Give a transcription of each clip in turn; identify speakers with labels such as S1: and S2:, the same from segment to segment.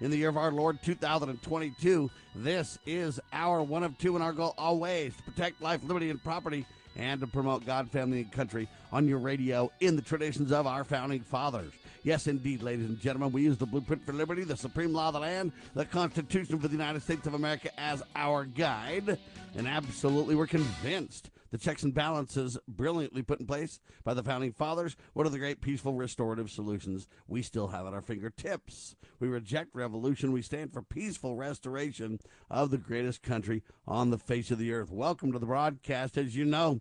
S1: in the year of our Lord 2022. This is our one of two, and our goal always to protect life, liberty, and property, and to promote God, family, and country on your radio in the traditions of our founding fathers. Yes, indeed, ladies and gentlemen, we use the blueprint for liberty, the supreme law of the land, the Constitution for the United States of America as our guide, and absolutely we're convinced the checks and balances brilliantly put in place by the founding fathers. What are the great peaceful restorative solutions we still have at our fingertips? We reject revolution. We stand for peaceful restoration of the greatest country on the face of the earth. Welcome to the broadcast. As you know,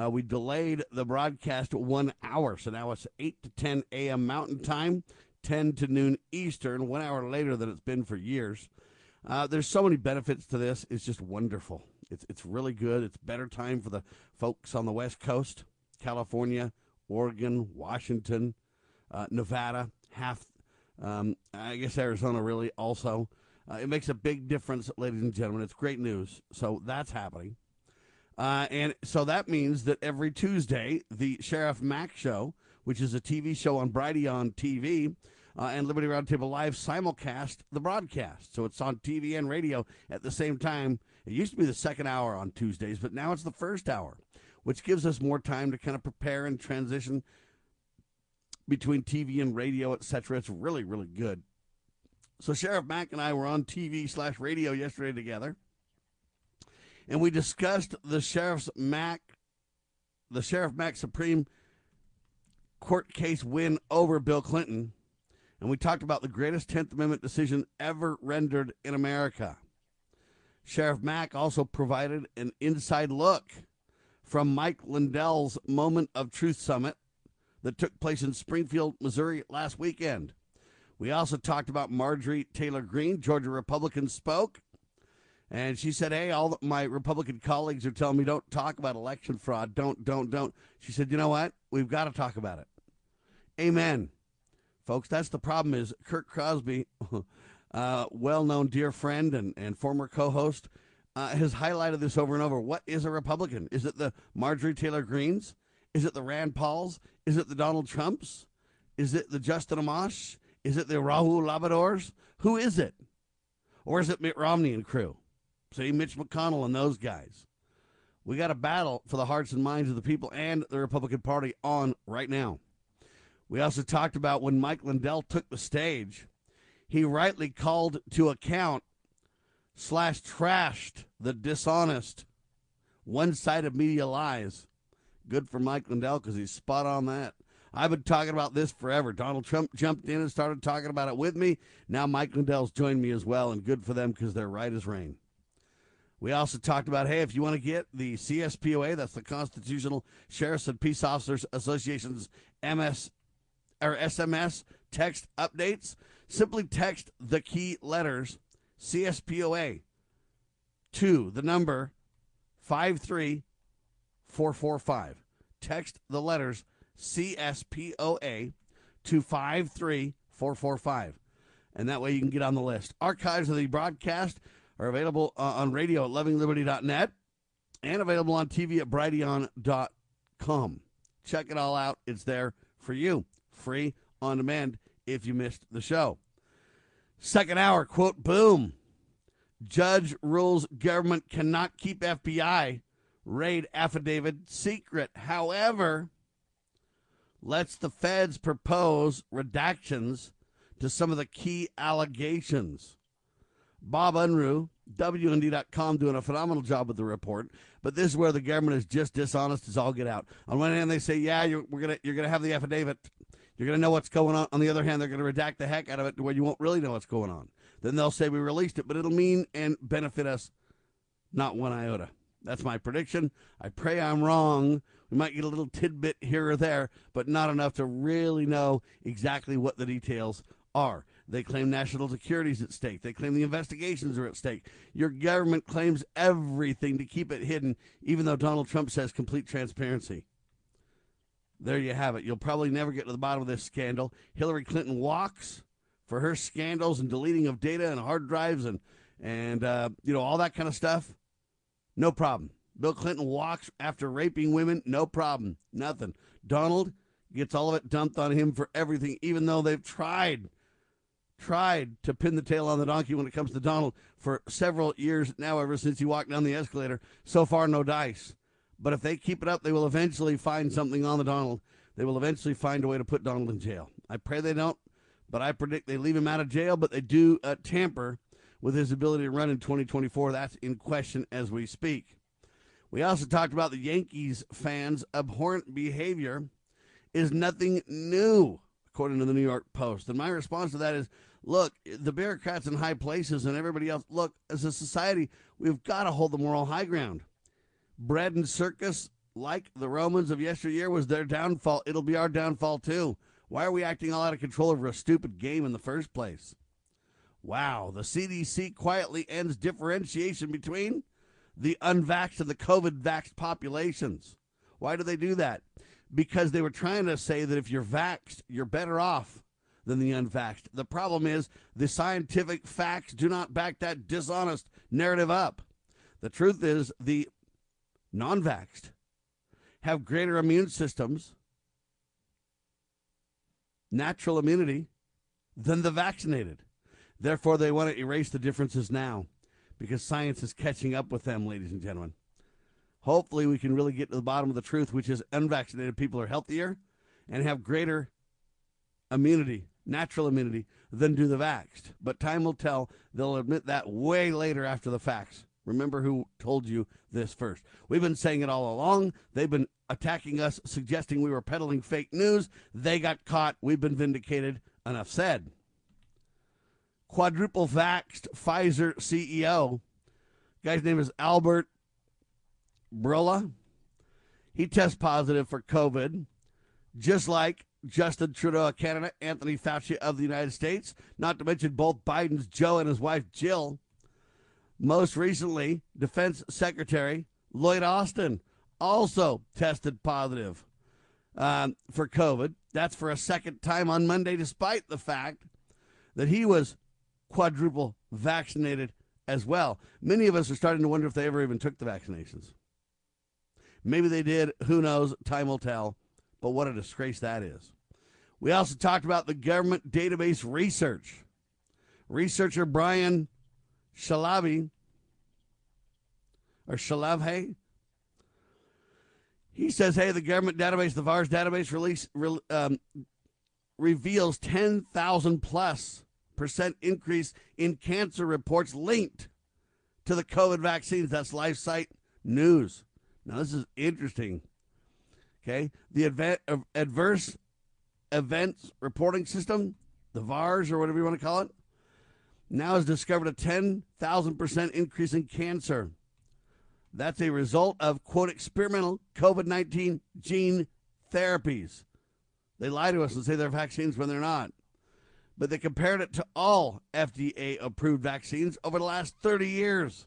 S1: uh, we delayed the broadcast one hour, so now it's 8 to 10 a.m. Mountain Time, 10 to noon Eastern, one hour later than it's been for years. Uh, there's so many benefits to this. It's just wonderful. It's it's really good. It's better time for the folks on the West Coast, California, Oregon, Washington, uh, Nevada, half. Um, I guess Arizona really also. Uh, it makes a big difference, ladies and gentlemen. It's great news. So that's happening. Uh, and so that means that every Tuesday, the Sheriff Mack Show, which is a TV show on Brighteon TV, uh, and Liberty Roundtable Live simulcast the broadcast. So it's on TV and radio at the same time it used to be the second hour on Tuesdays, but now it's the first hour, which gives us more time to kind of prepare and transition between TV and radio, etc. It's really, really good. So Sheriff Mack and I were on TV slash radio yesterday together, and we discussed the Sheriff's Mack, the Sheriff Mack Supreme Court case win over Bill Clinton, and we talked about the greatest Tenth Amendment decision ever rendered in America. Sheriff Mack also provided an inside look from Mike Lindell's Moment of Truth Summit that took place in Springfield, Missouri last weekend. We also talked about Marjorie Taylor Greene. Georgia Republican spoke, and she said, Hey, all my Republican colleagues are telling me don't talk about election fraud. Don't, don't, don't. She said, You know what? We've got to talk about it. Amen. Folks, that's the problem is Kurt Crosby uh, well known dear friend and, and former co host, uh, has highlighted this over and over. What is a Republican? Is it the Marjorie Taylor Greens? Is it the Rand Pauls? Is it the Donald Trumps? Is it the Justin Amash? Is it the Raul Labradors? Who is it? Or is it Mitt Romney and crew? See, Mitch McConnell and those guys. We got a battle for the hearts and minds of the people and the Republican Party on right now. We also talked about when Mike Lindell took the stage he rightly called to account slash trashed the dishonest one sided media lies. Good for Mike Lindell because he's spot on that. I've been talking about this forever. Donald Trump jumped in and started talking about it with me. Now Mike Lindell's joined me as well, and good for them because they're right as rain. We also talked about hey, if you want to get the CSPOA, that's the Constitutional Sheriffs and Peace Officers Association's MS or SMS text updates, Simply text the key letters CSPOA to the number 53445. Text the letters CSPOA to 53445. And that way you can get on the list. Archives of the broadcast are available uh, on radio at lovingliberty.net and available on TV at brighteon.com. Check it all out. It's there for you, free on demand if you missed the show. Second hour, quote, boom. Judge rules government cannot keep FBI raid affidavit secret. However, lets the feds propose redactions to some of the key allegations. Bob Unruh, WND.com, doing a phenomenal job with the report. But this is where the government is just dishonest as all get out. On one hand, they say, "Yeah, you're, we're gonna, you're gonna have the affidavit you're going to know what's going on. On the other hand, they're going to redact the heck out of it to where you won't really know what's going on. Then they'll say we released it, but it'll mean and benefit us not one iota. That's my prediction. I pray I'm wrong. We might get a little tidbit here or there, but not enough to really know exactly what the details are. They claim national security is at stake. They claim the investigations are at stake. Your government claims everything to keep it hidden, even though Donald Trump says complete transparency. There you have it. You'll probably never get to the bottom of this scandal. Hillary Clinton walks for her scandals and deleting of data and hard drives and and uh, you know all that kind of stuff. No problem. Bill Clinton walks after raping women. No problem. Nothing. Donald gets all of it dumped on him for everything, even though they've tried tried to pin the tail on the donkey when it comes to Donald for several years now, ever since he walked down the escalator. So far, no dice. But if they keep it up, they will eventually find something on the Donald. They will eventually find a way to put Donald in jail. I pray they don't, but I predict they leave him out of jail, but they do uh, tamper with his ability to run in 2024. That's in question as we speak. We also talked about the Yankees fans' abhorrent behavior is nothing new, according to the New York Post. And my response to that is look, the bureaucrats in high places and everybody else, look, as a society, we've got to hold the moral high ground. Bread and circus, like the Romans of yesteryear, was their downfall. It'll be our downfall too. Why are we acting all out of control over a stupid game in the first place? Wow, the CDC quietly ends differentiation between the unvaxxed and the COVID vaxxed populations. Why do they do that? Because they were trying to say that if you're vaxxed, you're better off than the unvaxxed. The problem is the scientific facts do not back that dishonest narrative up. The truth is the non vaxxed have greater immune systems, natural immunity, than the vaccinated. Therefore, they want to erase the differences now because science is catching up with them, ladies and gentlemen. Hopefully, we can really get to the bottom of the truth, which is unvaccinated people are healthier and have greater immunity natural immunity than do the vaxxed. But time will tell. They'll admit that way later after the facts. Remember who told you this first. We've been saying it all along. They've been attacking us, suggesting we were peddling fake news. They got caught. We've been vindicated. Enough said. Quadruple vaxxed Pfizer CEO. Guy's name is Albert Bourla. He tests positive for COVID, just like Justin Trudeau of Canada, Anthony Fauci of the United States, not to mention both Biden's Joe and his wife Jill. Most recently, Defense Secretary Lloyd Austin also tested positive um, for COVID. That's for a second time on Monday, despite the fact that he was quadruple vaccinated as well. Many of us are starting to wonder if they ever even took the vaccinations. Maybe they did. Who knows? Time will tell. But what a disgrace that is. We also talked about the government database research. Researcher Brian Shalabi, or Shalavhe, he says, hey, the government database, the VAERS database release re, um, reveals 10,000 plus percent increase in cancer reports linked to the COVID vaccines. That's LifeSite News. Now, this is interesting. Okay. The adva- adverse events reporting system, the VAERS or whatever you want to call it, now has discovered a 10,000% increase in cancer. That's a result of, quote, experimental COVID 19 gene therapies. They lie to us and say they're vaccines when they're not. But they compared it to all FDA approved vaccines over the last 30 years.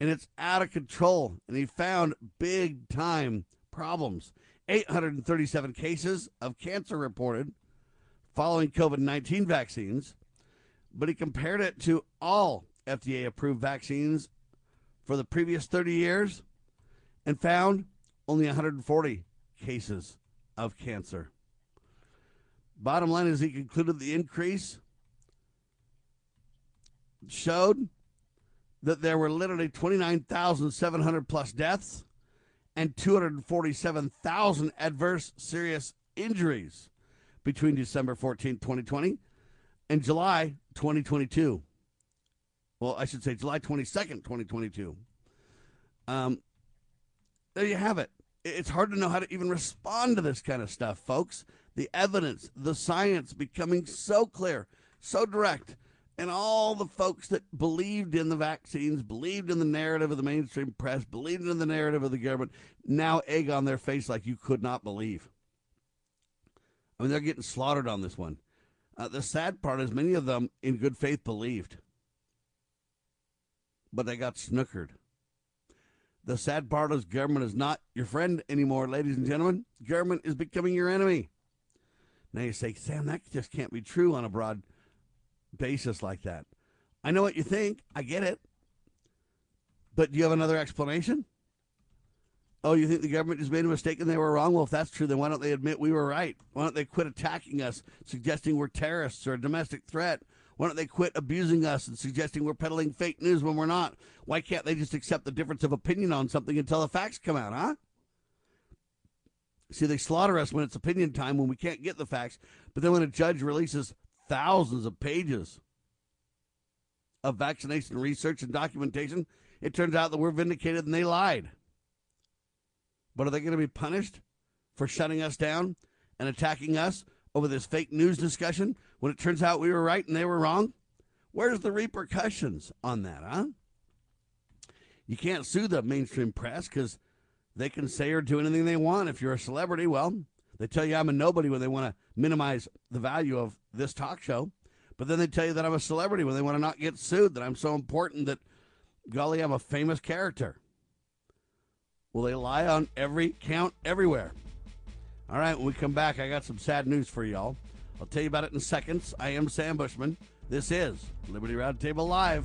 S1: And it's out of control. And he found big time problems. 837 cases of cancer reported following COVID 19 vaccines, but he compared it to all FDA approved vaccines for the previous 30 years and found only 140 cases of cancer. Bottom line is he concluded the increase showed that there were literally 29,700 plus deaths and 247,000 adverse serious injuries between December 14, 2020 and July 2022. Well, I should say July 22nd, 2022. Um, there you have it. It's hard to know how to even respond to this kind of stuff, folks. The evidence, the science becoming so clear, so direct and all the folks that believed in the vaccines, believed in the narrative of the mainstream press, believed in the narrative of the government, now egg on their face like you could not believe. I mean, they're getting slaughtered on this one. Uh, the sad part is many of them, in good faith, believed, but they got snookered. The sad part is government is not your friend anymore, ladies and gentlemen. Government is becoming your enemy. Now you say, Sam, that just can't be true on a broad basis like that. I know what you think. I get it. But do you have another explanation? Oh, you think the government just made a mistake and they were wrong? Well, if that's true, then why don't they admit we were right? Why don't they quit attacking us, suggesting we're terrorists or a domestic threat? Why don't they quit abusing us and suggesting we're peddling fake news when we're not? Why can't they just accept the difference of opinion on something until the facts come out, huh? See, they slaughter us when it's opinion time, when we can't get the facts. But then when a judge releases thousands of pages of vaccination research and documentation, it turns out that we're vindicated and they lied. But are they going to be punished for shutting us down and attacking us over this fake news discussion when it turns out we were right and they were wrong? Where's the repercussions on that, huh? You can't sue the mainstream press because they can say or do anything they want. If you're a celebrity, well, they tell you I'm a nobody when they want to minimize the value of this talk show. But then they tell you that I'm a celebrity when they want to not get sued, that I'm so important that, golly, I'm a famous character. Will they lie on every count everywhere? All right, when we come back, I got some sad news for y'all. I'll tell you about it in seconds. I am Sam Bushman. This is Liberty Roundtable Live.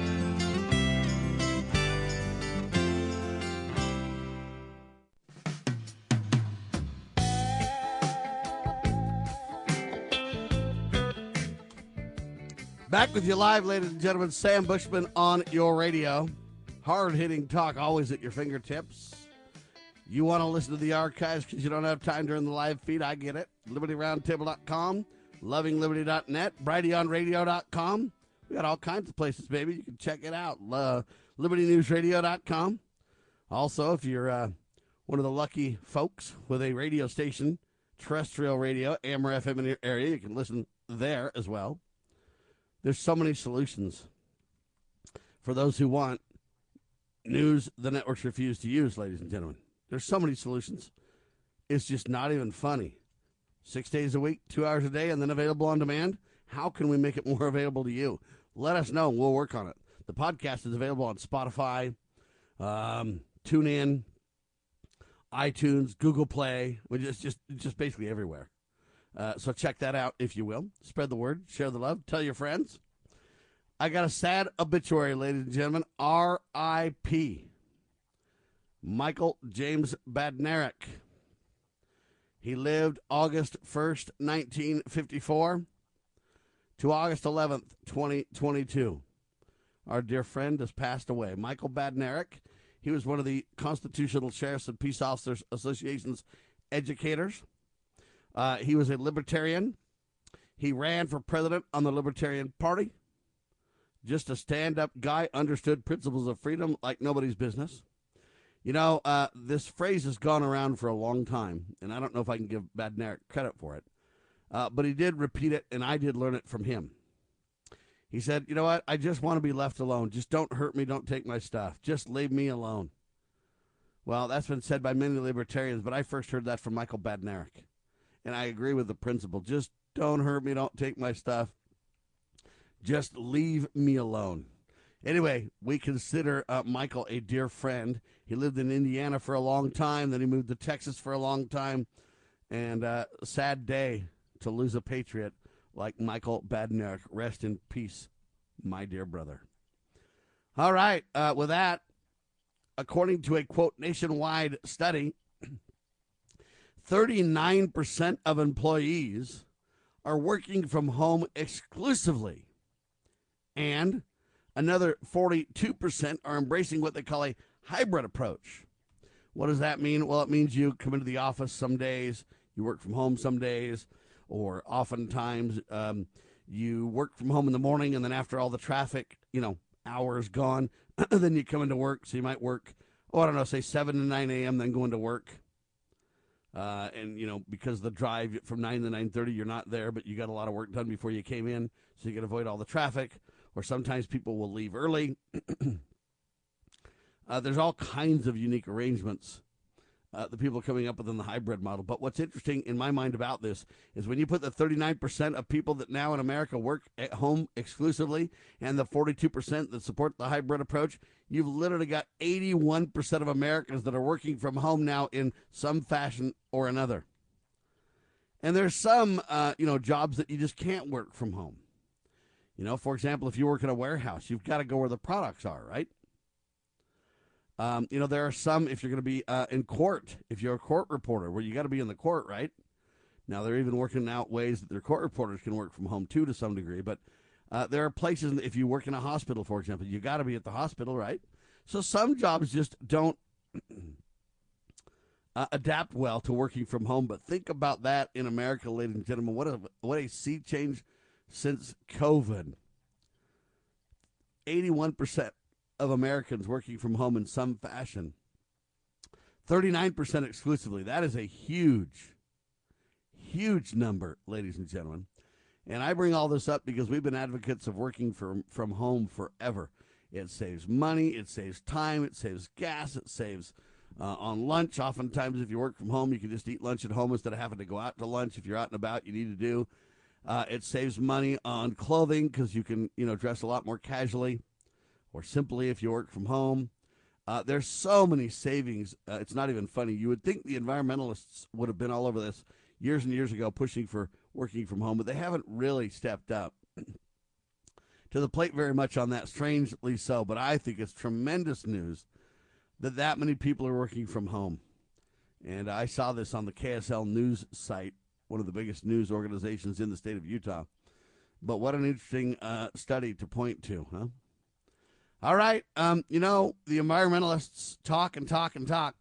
S1: Back with you live, ladies and gentlemen. Sam Bushman on your radio. Hard hitting talk always at your fingertips. You want to listen to the archives because you don't have time during the live feed. I get it. LibertyRoundtable.com, LovingLiberty.net, BrighteonRadio.com. We got all kinds of places, baby. You can check it out. Uh, LibertyNewsRadio.com. Also, if you're uh, one of the lucky folks with a radio station, terrestrial radio, Amber FM in your area, you can listen there as well. There's so many solutions for those who want news the networks refuse to use, ladies and gentlemen. There's so many solutions. It's just not even funny. Six days a week, two hours a day, and then available on demand. How can we make it more available to you? Let us know. We'll work on it. The podcast is available on Spotify, um, TuneIn, iTunes, Google Play, which is just just basically everywhere. Uh, so check that out if you will. Spread the word, share the love, tell your friends. I got a sad obituary, ladies and gentlemen. R.I.P. Michael James Badnarik. He lived August 1st, 1954 to August 11th, 2022. Our dear friend has passed away. Michael Badnarik, he was one of the Constitutional Sheriffs and Peace Officers Association's educators. Uh, he was a libertarian. He ran for president on the Libertarian Party. Just a stand up guy, understood principles of freedom like nobody's business. You know, uh, this phrase has gone around for a long time, and I don't know if I can give Badnarik credit for it. Uh, but he did repeat it, and I did learn it from him. He said, You know what? I just want to be left alone. Just don't hurt me. Don't take my stuff. Just leave me alone. Well, that's been said by many libertarians, but I first heard that from Michael Badnarik. And I agree with the principle. Just don't hurt me. Don't take my stuff. Just leave me alone. Anyway, we consider uh, Michael a dear friend. He lived in Indiana for a long time, then he moved to Texas for a long time. And uh, sad day to lose a patriot like Michael Badnarik. Rest in peace, my dear brother. All right, uh, with that, according to a quote nationwide study, 39% of employees are working from home exclusively, and another 42% are embracing what they call a hybrid approach. What does that mean? Well, it means you come into the office some days, you work from home some days, or oftentimes um, you work from home in the morning and then after all the traffic, you know, hours gone, then you come into work. So you might work, oh, I don't know, say 7 to 9 a.m., then go into work. Uh, and you know because the drive from 9 to 9.30 you're not there but you got a lot of work done before you came in so you can avoid all the traffic or sometimes people will leave early. Uh, there's all kinds of unique arrangements uh, the people coming up within the hybrid model. But what's interesting in my mind about this is when you put the 39% of people that now in America work at home exclusively and the 42% that support the hybrid approach, you've literally got 81% of Americans that are working from home now in some fashion or another. And there's some, uh, you know, jobs that you just can't work from home. You know, for example, if you work in a warehouse, you've got to go where the products are, right? Um, you know, there are some, if you're going to be uh, in court, if you're a court reporter, where you got to be in the court, right? Now, they're even working out ways that their court reporters can work from home too to some degree. But uh, there are places, if you work in a hospital, for example, you got to be at the hospital, right? So some jobs just don't uh, adapt well to working from home. But think about that in America, ladies and gentlemen. What a, what a sea change since COVID. 81% of Americans working from home in some fashion. 39% exclusively. That is a huge, huge number, ladies and gentlemen. And I bring all this up because we've been advocates of working from, from home forever. It saves money, it saves time, it saves gas, it saves uh, on lunch. Oftentimes, if you work from home, you can just eat lunch at home instead of having to go out to lunch. If you're out and about, you need to do. Uh, it saves money on clothing because you can, you know, dress a lot more casually or simply if you work from home. Uh, there's so many savings. Uh, it's not even funny. You would think the environmentalists would have been all over this years and years ago, pushing for working from home, but they haven't really stepped up to the plate very much on that. Strangely so, but I think it's tremendous news that that many people are working from home. And I saw this on the KSL news site, one of the biggest news organizations in the state of Utah. But what an interesting uh, study to point to, huh? All right. Um, you know, the environmentalists talk and talk and talk.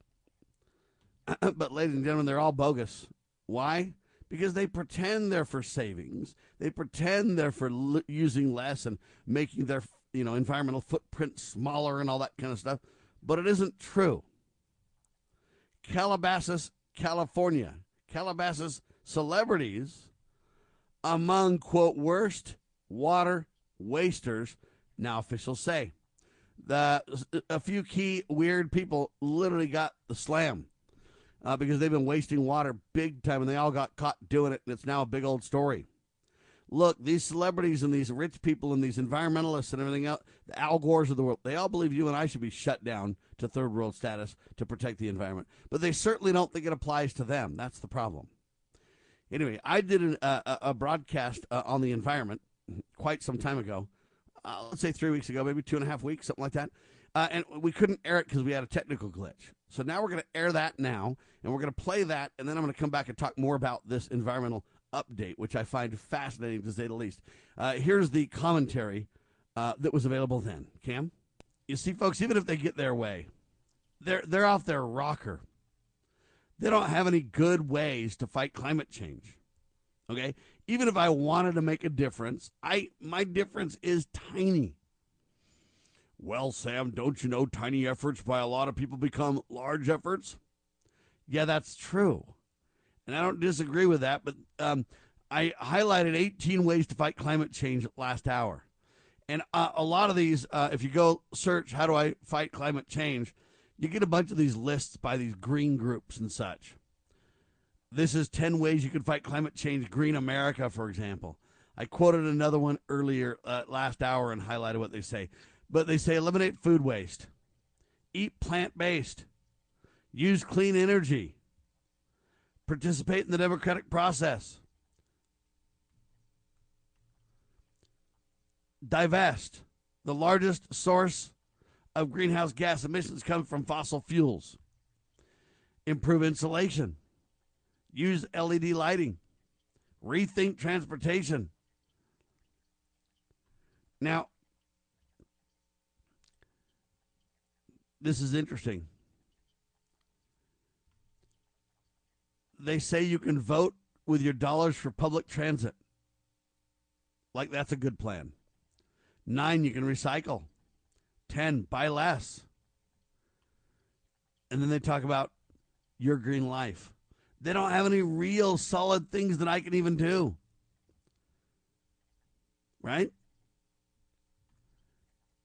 S1: but, ladies and gentlemen, they're all bogus. Why? Because they pretend they're for savings. They pretend they're for l- using less and making their, you know, environmental footprint smaller and all that kind of stuff. But it isn't true. Calabasas, California. Calabasas celebrities among, quote, worst water wasters, now officials say the a few key weird people literally got the slam uh, because they've been wasting water big time, and they all got caught doing it, and it's now a big old story. Look, these celebrities and these rich people and these environmentalists and everything else, the Al Gores of the world, they all believe you and I should be shut down to third world status to protect the environment. But they certainly don't think it applies to them. That's the problem. Anyway, I did an, uh, a broadcast uh, on the environment quite some time ago uh, let's say three weeks ago, maybe two and a half weeks, something like that. Uh, and we couldn't air it because we had a technical glitch. So now we're going to air that now, and we're going to play that, and then I'm going to come back and talk more about this environmental update, which I find fascinating to say the least. Uh, here's the commentary uh, that was available then. Cam, you see, folks, even if they get their way, they're they're off their rocker. They don't have any good ways to fight climate change. Okay, even if I wanted to make a difference, I my difference is tiny. Well, Sam, don't you know tiny efforts by a lot of people become large efforts? Yeah, that's true. And I don't disagree with that, but um, I highlighted 18 ways to fight climate change last hour. And uh, a lot of these, uh, if you go search, how do I fight climate change? You get a bunch of these lists by these green groups and such. This is 10 ways you can fight climate change. Green America, for example. I quoted another one earlier uh, last hour and highlighted what they say. But they say eliminate food waste, eat plant based, use clean energy, participate in the democratic process, divest. The largest source of greenhouse gas emissions comes from fossil fuels. Improve insulation, use LED lighting, rethink transportation. Now, this is interesting. They say you can vote with your dollars for public transit. Like that's a good plan. Nine, you can recycle. Ten, buy less. And then they talk about your green life. They don't have any real solid things that I can even do. Right?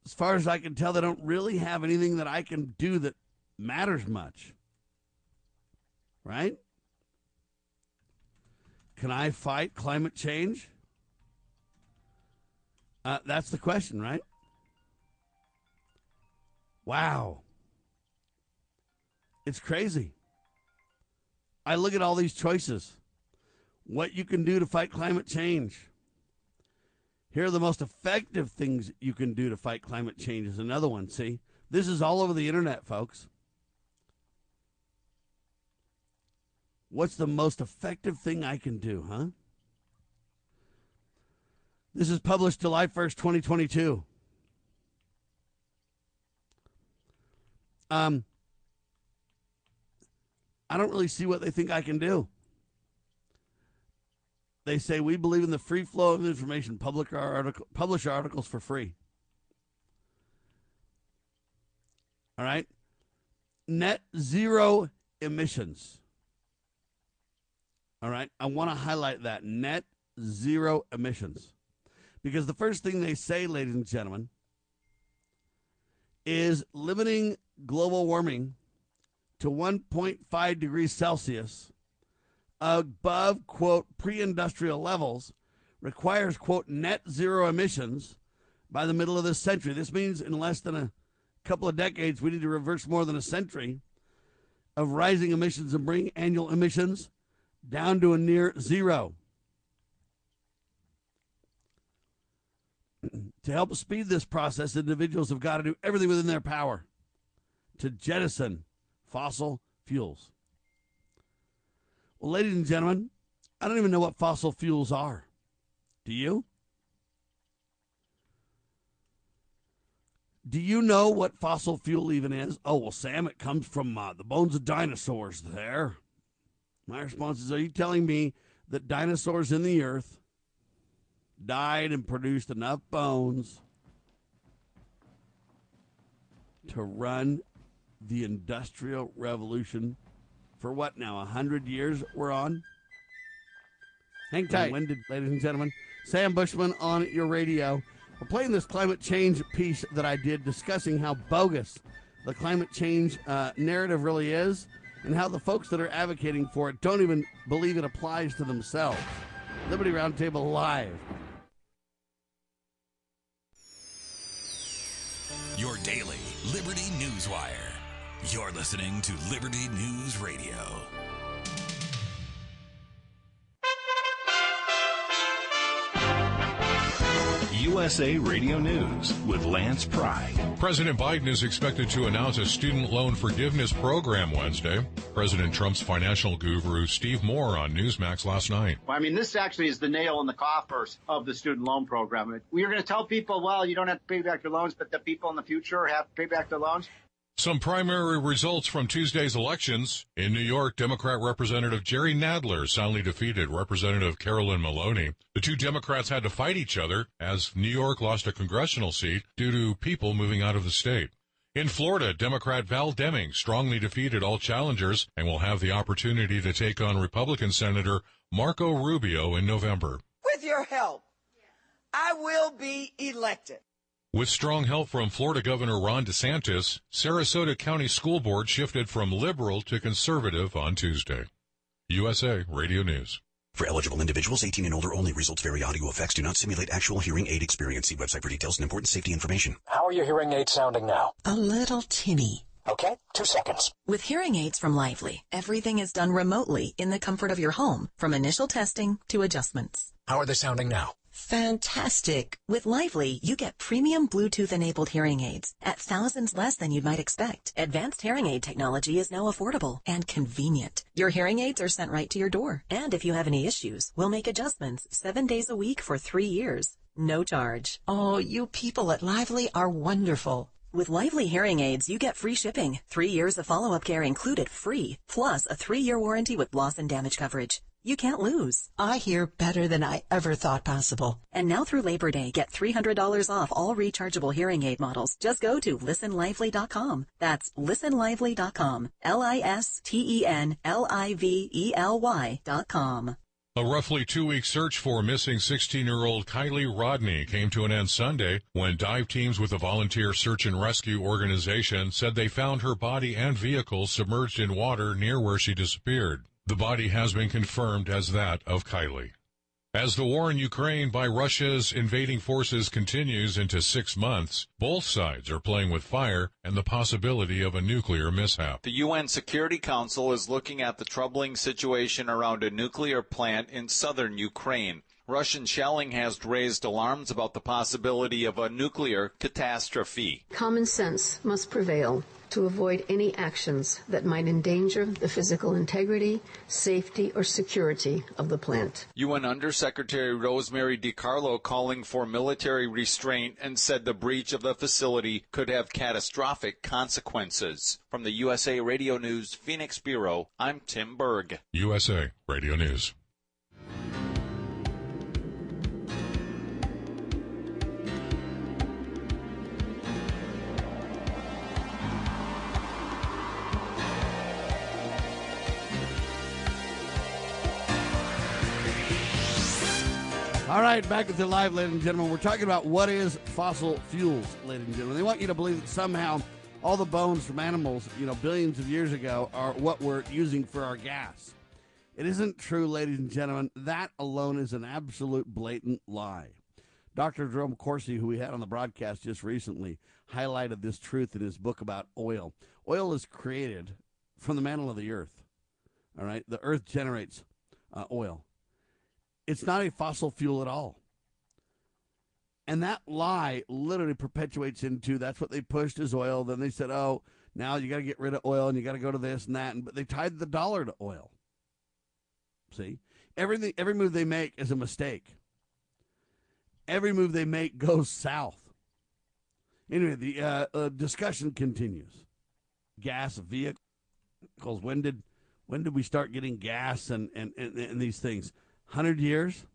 S1: as far as I can tell, they don't really have anything that I can do that matters much. Right? Can I fight climate change? Uh, that's the question, right? Wow. It's crazy. I look at all these choices. What you can do to fight climate change. Here are the most effective things you can do to fight climate change is another one. See, this is all over the internet, folks. What's the most effective thing I can do, huh? This is published July 1st, 2022. Um, I don't really see what they think I can do. They say we believe in the free flow of information. Public article, publish our articles for free. All right. Net zero emissions. All right. I want to highlight that net zero emissions. Because the first thing they say, ladies and gentlemen, is limiting global warming to 1.5 degrees Celsius above, quote, pre industrial levels requires, quote, net zero emissions by the middle of this century. This means in less than a couple of decades, we need to reverse more than a century of rising emissions and bring annual emissions down to a near zero. to help speed this process, individuals have got to do everything within their power to jettison fossil fuels. Well, ladies and gentlemen, I don't even know what fossil fuels are. Do you? Do you know what fossil fuel even is? Oh, well, Sam, it comes from uh, the bones of dinosaurs there. My response is Are you telling me that dinosaurs in the earth died and produced enough bones to run the Industrial Revolution for what now? A hundred years we're on. Hang tight, when did, ladies and gentlemen. Sam Bushman on your radio. We're playing this climate change piece that I did, discussing how bogus the climate change uh, narrative really is, and how the folks that are advocating for it don't even believe it applies to themselves. Liberty Roundtable Live.
S2: Your daily Liberty Newswire. You're listening to Liberty News Radio.
S3: USA Radio News with Lance Pride.
S4: President Biden is expected to announce a student loan forgiveness program Wednesday. President Trump's financial guru Steve Moore on Newsmax last night.
S5: I mean, this actually is the nail in the coffers of the student loan program. We're going to tell people, well, you don't have to pay back your loans, but the people in the future have to pay back their loans.
S4: Some primary results from Tuesday's elections. In New York, Democrat Representative Jerry Nadler soundly defeated Representative Carolyn Maloney. The two Democrats had to fight each other as New York lost a congressional seat due to people moving out of the state. In Florida, Democrat Val Deming strongly defeated all challengers and will have the opportunity to take on Republican Senator Marco Rubio in November.
S6: With your help, I will be elected.
S4: With strong help from Florida Governor Ron DeSantis, Sarasota County School Board shifted from liberal to conservative on Tuesday. USA Radio News.
S7: For eligible individuals 18 and older only, results vary. Audio effects do not simulate actual hearing aid experience. See website for details and important safety information.
S8: How are your hearing aids sounding now?
S9: A little tinny.
S8: Okay, two seconds.
S9: With hearing aids from Lively, everything is done remotely in the comfort of your home, from initial testing to adjustments.
S8: How are they sounding now?
S9: Fantastic. With Lively, you get premium Bluetooth-enabled hearing aids at thousands less than you might expect. Advanced hearing aid technology is now affordable and convenient. Your hearing aids are sent right to your door. And if you have any issues, we'll make adjustments seven days a week for three years. No charge.
S10: Oh, you people at Lively are wonderful.
S9: With Lively hearing aids, you get free shipping, three years of follow-up care included free, plus a three-year warranty with loss and damage coverage. You can't lose.
S10: I hear better than I ever thought possible.
S9: And now through Labor Day, get $300 off all rechargeable hearing aid models. Just go to listenlively.com. That's listenlively.com. L-I-S-T-E-N-L-I-V-E-L-Y dot com.
S4: A roughly two-week search for missing 16-year-old Kiely Rodni came to an end Sunday when dive teams with a volunteer search and rescue organization said they found her body and vehicle submerged in water near where she disappeared. The body has been confirmed as that of Kiely. As the war in Ukraine by Russia's invading forces continues into six months, both sides are playing with fire and the possibility of a nuclear mishap.
S11: The UN Security Council is looking at the troubling situation around a nuclear plant in southern Ukraine. Russian shelling has raised alarms about the possibility of a nuclear catastrophe.
S12: Common sense must prevail to avoid any actions that might endanger the physical integrity, safety, or security of the plant.
S11: UN Undersecretary Rosemary DiCarlo calling for military restraint and said the breach of the facility could have catastrophic consequences. From the USA Radio News Phoenix Bureau, I'm Tim Berg.
S4: USA Radio News.
S1: All right, back the live, ladies and gentlemen. We're talking about what is fossil fuels, ladies and gentlemen. They want you to believe that somehow all the bones from animals, you know, billions of years ago, are what we're using for our gas. It isn't true, ladies and gentlemen. That alone is an absolute blatant lie. Dr. Jerome Corsi, who we had on the broadcast just recently, highlighted this truth in his book about oil. Oil is created from the mantle of the earth. All right, the earth generates uh, oil. It's not a fossil fuel at all. And that lie literally perpetuates into that's what they pushed as oil. Then they said, oh, now you got to get rid of oil and you got to go to this and that. And, but they tied the dollar to oil. See, everything, every move they make is a mistake. Every move they make goes south. Anyway, the uh, uh, discussion continues. Gas vehicles. When did when did we start getting gas and, and, and, and these things? 100 years.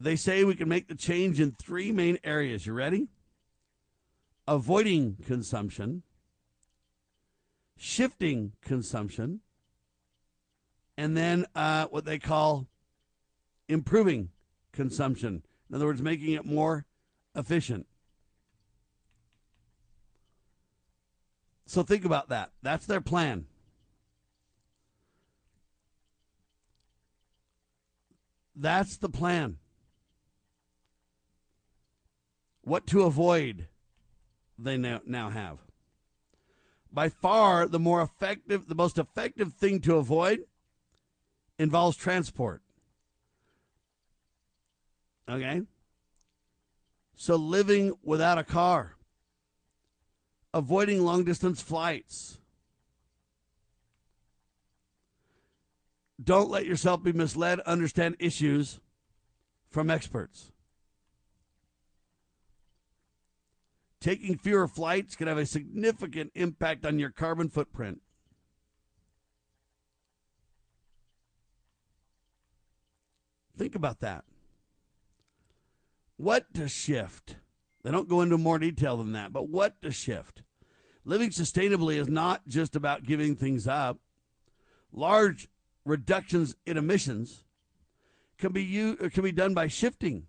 S1: They say we can make the change in three main areas. You ready? Avoiding consumption, shifting consumption, and then uh, what they call improving consumption. In other words, making it more efficient. So think about that. That's their plan. That's the plan. What to avoid, they now, now have. By far, the more effective, the most effective thing to avoid involves transport. Okay? So, living without a car, avoiding long distance flights. Don't let yourself be misled. Understand issues from experts. Taking fewer flights can have a significant impact on your carbon footprint. Think about that. What to shift? They don't go into more detail than that, but what to shift? Living sustainably is not just about giving things up. Large reductions in emissions can be u- uh, can be done by shifting,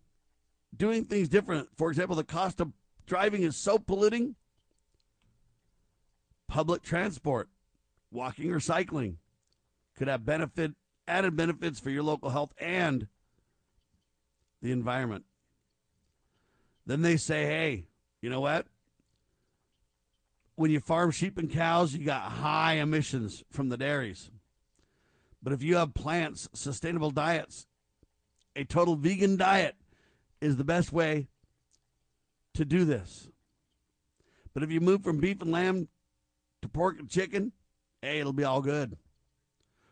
S1: doing things different. For example, the cost of driving is so polluting. Public transport, walking or cycling could have benefit added benefits for your local health and the environment. Then they say, hey, you know what? When you farm sheep and cows, you got high emissions from the dairies. But if you have plants, sustainable diets, a total vegan diet is the best way to do this. But if you move from beef and lamb to pork and chicken, hey, it'll be all good.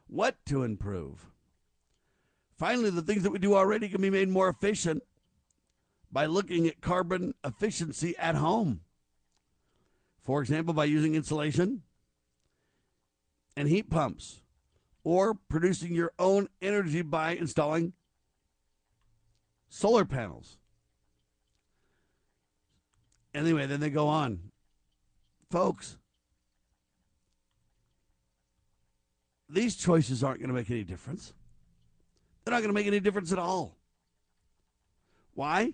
S1: What to improve? Finally, the things that we do already can be made more efficient by looking at carbon efficiency at home. For example, by using insulation and heat pumps, or producing your own energy by installing solar panels. Anyway, then they go on. Folks, these choices aren't going to make any difference. They're not going to make any difference at all. Why?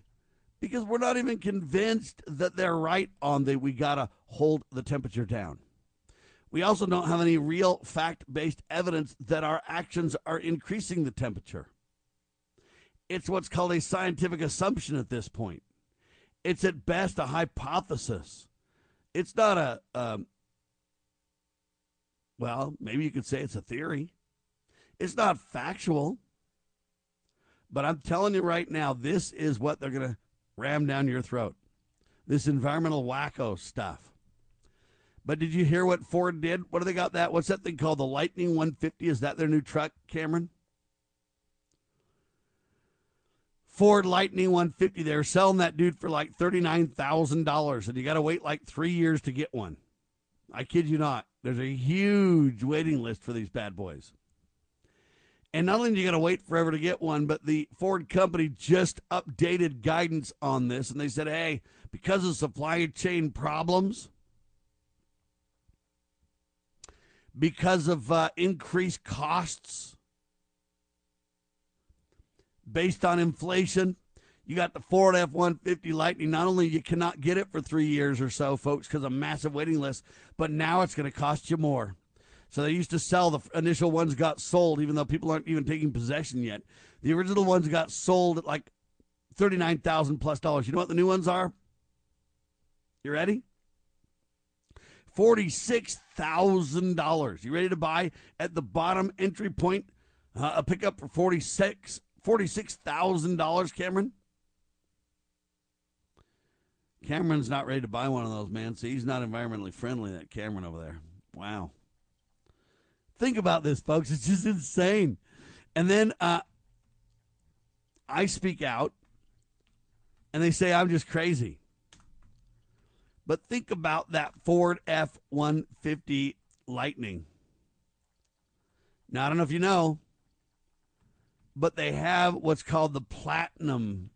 S1: Because we're not even convinced that they're right on the we got to hold the temperature down. We also don't have any real fact based evidence that our actions are increasing the temperature. It's what's called a scientific assumption at this point. It's at best a hypothesis. It's not a, um, well, maybe you could say it's a theory. It's not factual. But I'm telling you right now, this is what they're going to ram down your throat. This environmental wacko stuff. But did you hear what Ford did? What do they got that? What's that thing called? The Lightning 150? Is that their new truck, Cameron? Ford Lightning 150. They're selling that dude for like $39,000, and you got to wait like three years to get one. I kid you not. There's a huge waiting list for these bad boys. And not only do you got to wait forever to get one, but the Ford company just updated guidance on this, and they said, hey, because of supply chain problems, because of uh, increased costs based on inflation. You got the Ford F 150 Lightning. Not only you cannot get it for three years or so, folks, because of massive waiting list, but now it's going to cost you more. So they used to sell the initial ones got sold, even though people aren't even taking possession yet. The original ones got sold at like thirty nine thousand plus dollars. You know what the new ones are? You ready? $46,000. You ready to buy at the bottom entry point uh, a pickup for 46 $46,000, Cameron? Cameron's not ready to buy one of those, man. See, he's not environmentally friendly, that Cameron over there. Wow. Think about this, folks. It's just insane. And then uh, I speak out, and they say I'm just crazy. But think about that Ford F 150 Lightning. Now, I don't know if you know, but they have what's called the Platinum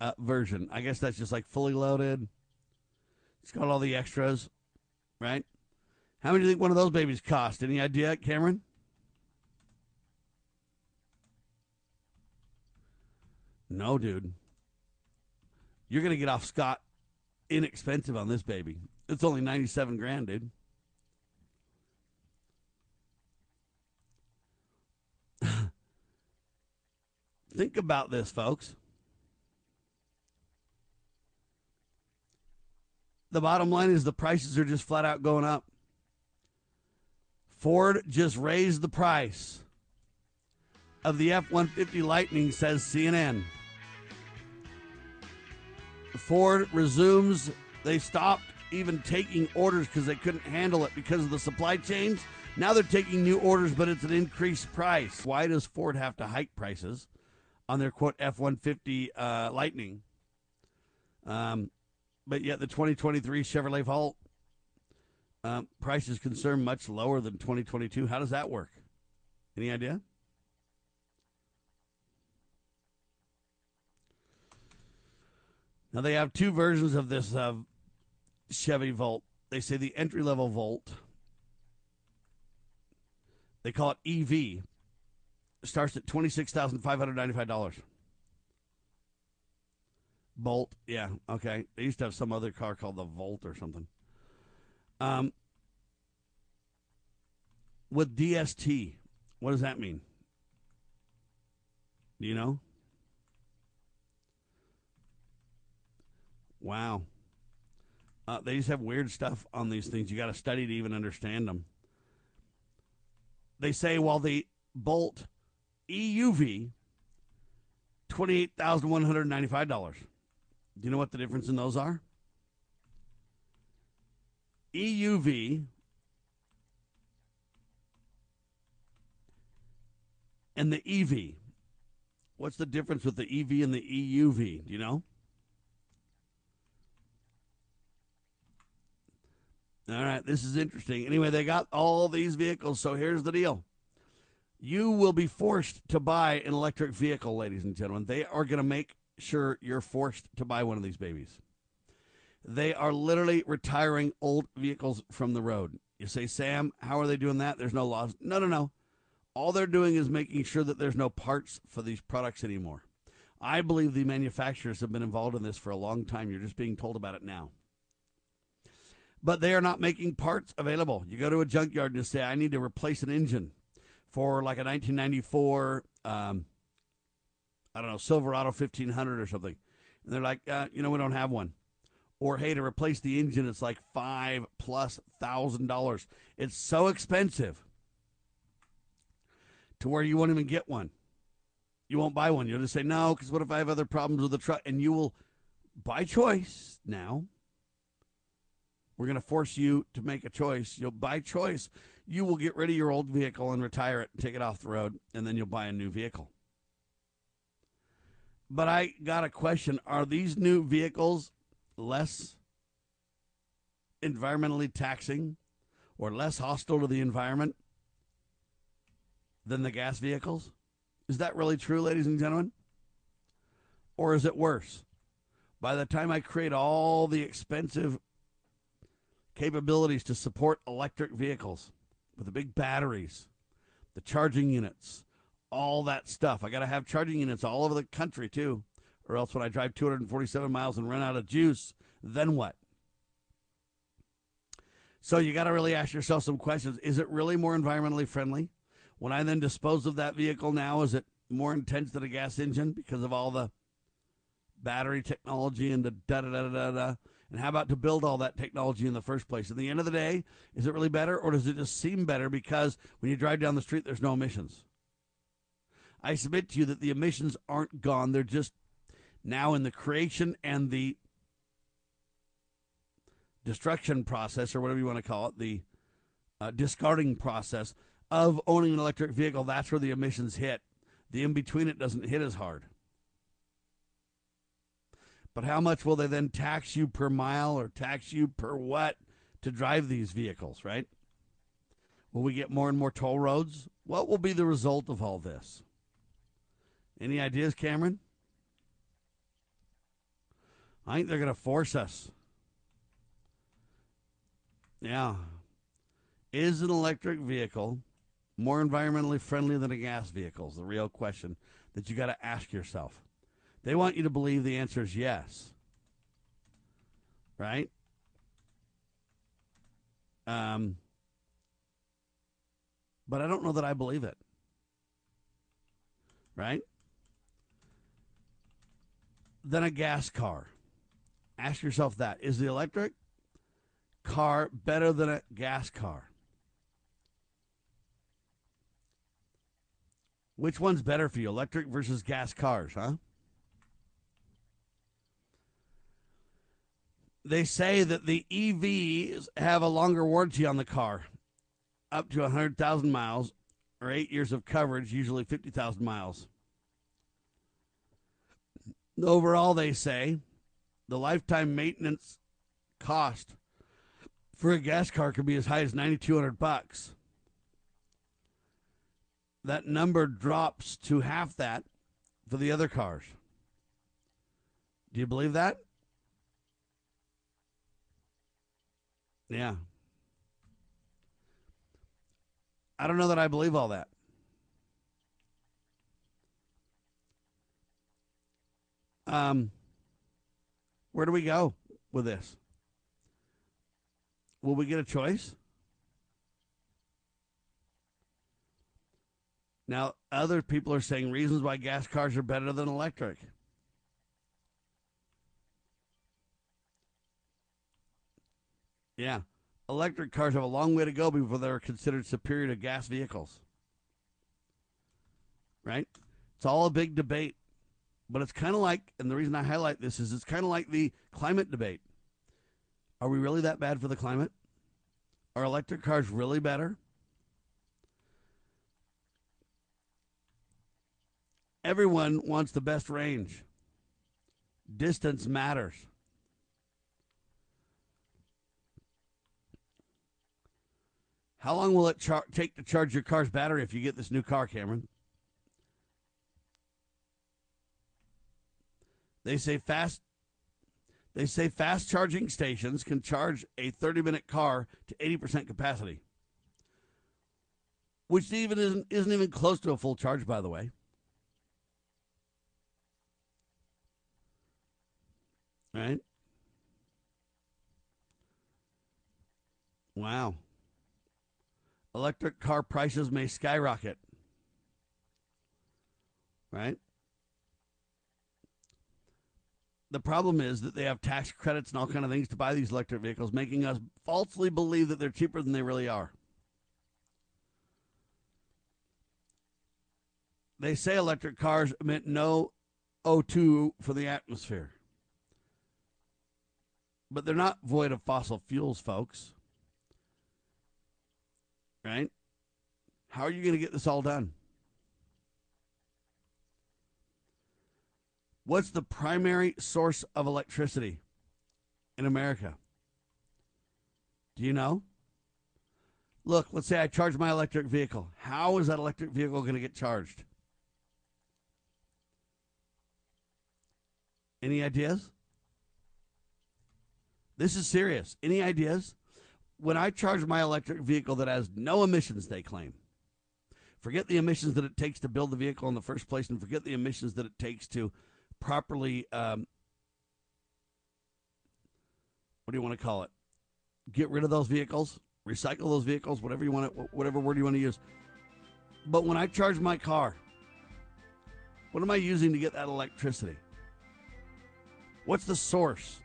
S1: uh, version. I guess that's just like fully loaded. It's got all the extras, right? How much do you think one of those babies cost? Any idea, Cameron? No, dude. You're going to get off scot inexpensive on this baby. It's only 97 grand, dude. Think about this, folks. The bottom line is the prices are just flat out going up. Ford just raised the price of the F 150 Lightning, says CNN. Ford resumes. They stopped even taking orders because they couldn't handle it because of the supply chains. Now they're taking new orders, but it's an increased price. Why does Ford have to hike prices on their quote F 150 uh, Lightning? Um, but yet the 2023 Chevrolet Volt um, price is concerned much lower than 2022. How does that work? Any idea? Now they have two versions of this uh, Chevy Volt. They say the entry level Volt, they call it EV, starts at twenty six thousand five hundred ninety five dollars. Bolt, yeah, okay. They used to have some other car called the Volt or something. Um, with DST, what does that mean? Do you know? Wow. Uh, they just have weird stuff on these things. You got to study to even understand them. They say while the Bolt EUV, twenty-eight thousand one hundred ninety-five dollars. Do you know what the difference in those are? EUV and the EV. What's the difference with the EV and the EUV? Do you know? All right, this is interesting. Anyway, they got all these vehicles, so here's the deal. You will be forced to buy an electric vehicle, ladies and gentlemen. They are going to make sure you're forced to buy one of these babies. They are literally retiring old vehicles from the road. You say, Sam, how are they doing that? There's no laws. No, no, no. All they're doing is making sure that there's no parts for these products anymore. I believe the manufacturers have been involved in this for a long time. You're just being told about it now. But they are not making parts available. You go to a junkyard and you say, I need to replace an engine for like a 1994, um, I don't know, Silverado 1500 or something. And they're like, uh, you know, we don't have one. Or hey, to replace the engine, it's like five plus thousand dollars. It's so expensive to where you won't even get one. You won't buy one. You'll just say no, because what if I have other problems with the truck? And you will, by choice now, we're going to force you to make a choice. You'll by choice, you will get rid of your old vehicle and retire it take it off the road, and then you'll buy a new vehicle. But I got a question: Are these new vehicles less environmentally taxing or less hostile to the environment than the gas vehicles? Is that really true, ladies and gentlemen? Or is it worse? By the time I create all the expensive capabilities to support electric vehicles with the big batteries, the charging units, all that stuff, I got to have charging units all over the country too. Or else when I drive 247 miles and run out of juice, then what? So you got to really ask yourself some questions. Is it really more environmentally friendly? When I then dispose of that vehicle now, is it more intense than a gas engine because of all the battery technology and the da da da da da? And how about to build all that technology in the first place? At the end of the day, is it really better or does it just seem better because when you drive down the street, there's no emissions? I submit to you that the emissions aren't gone. They're just now in the creation and the destruction process, or whatever you want to call it, the uh, discarding process of owning an electric vehicle. That's where the emissions hit. The in between it doesn't hit as hard. But how much will they then tax you per mile or tax you per what to drive these vehicles, right? Will we get more and more toll roads? What will be the result of all this? Any ideas, Cameron? I think they're going to force us. Yeah. Is an electric vehicle more environmentally friendly than a gas vehicle? Is the real question that you got to ask yourself. They want you to believe the answer is yes. Right? Um, but I don't know that I believe it. Right? Then a gas car. Ask yourself that. Is the electric car better than a gas car? Which one's better for you, electric versus gas cars, huh? They say that the EVs have a longer warranty on the car, up to 100,000 miles or eight years of coverage, usually 50,000 miles. Overall, they say the lifetime maintenance cost for a gas car could be as high as 9200 bucks. That number drops to half that for the other cars. Do you believe that? Yeah. I don't know that I believe all that. Um, where do we go with this? Will we get a choice? Now, other people are saying reasons why gas cars are better than electric. Yeah. Electric cars have a long way to go before they're considered superior to gas vehicles. Right? It's all a big debate. But it's kind of like, and the reason I highlight this is it's kind of like the climate debate. Are we really that bad for the climate? Are electric cars really better? Everyone wants the best range. Distance matters. How long will it char- take to charge your car's battery if you get this new car, Cameron? They say fast they say fast charging stations can charge a 30-minute car to 80% capacity. Which even isn't, isn't even close to a full charge by the way. Right? Wow. Electric car prices may skyrocket. Right? the problem is that they have tax credits and all kind of things to buy these electric vehicles, making us falsely believe that they're cheaper than they really are. They say electric cars emit no O2 for the atmosphere. But they're not void of fossil fuels, folks. Right? How are you going to get this all done? What's the primary source of electricity in America? Do you know? Look, let's say I charge my electric vehicle. How is that electric vehicle going to get charged? Any ideas? This is serious. Any ideas? When I charge my electric vehicle that has no emissions, they claim. Forget the emissions that it takes to build the vehicle in the first place and forget the emissions that it takes to properly um, what do you want to call it? Get rid of those vehicles, recycle those vehicles, whatever you want to, whatever word you want to use. But when I charge my car, what am I using to get that electricity? What's the source?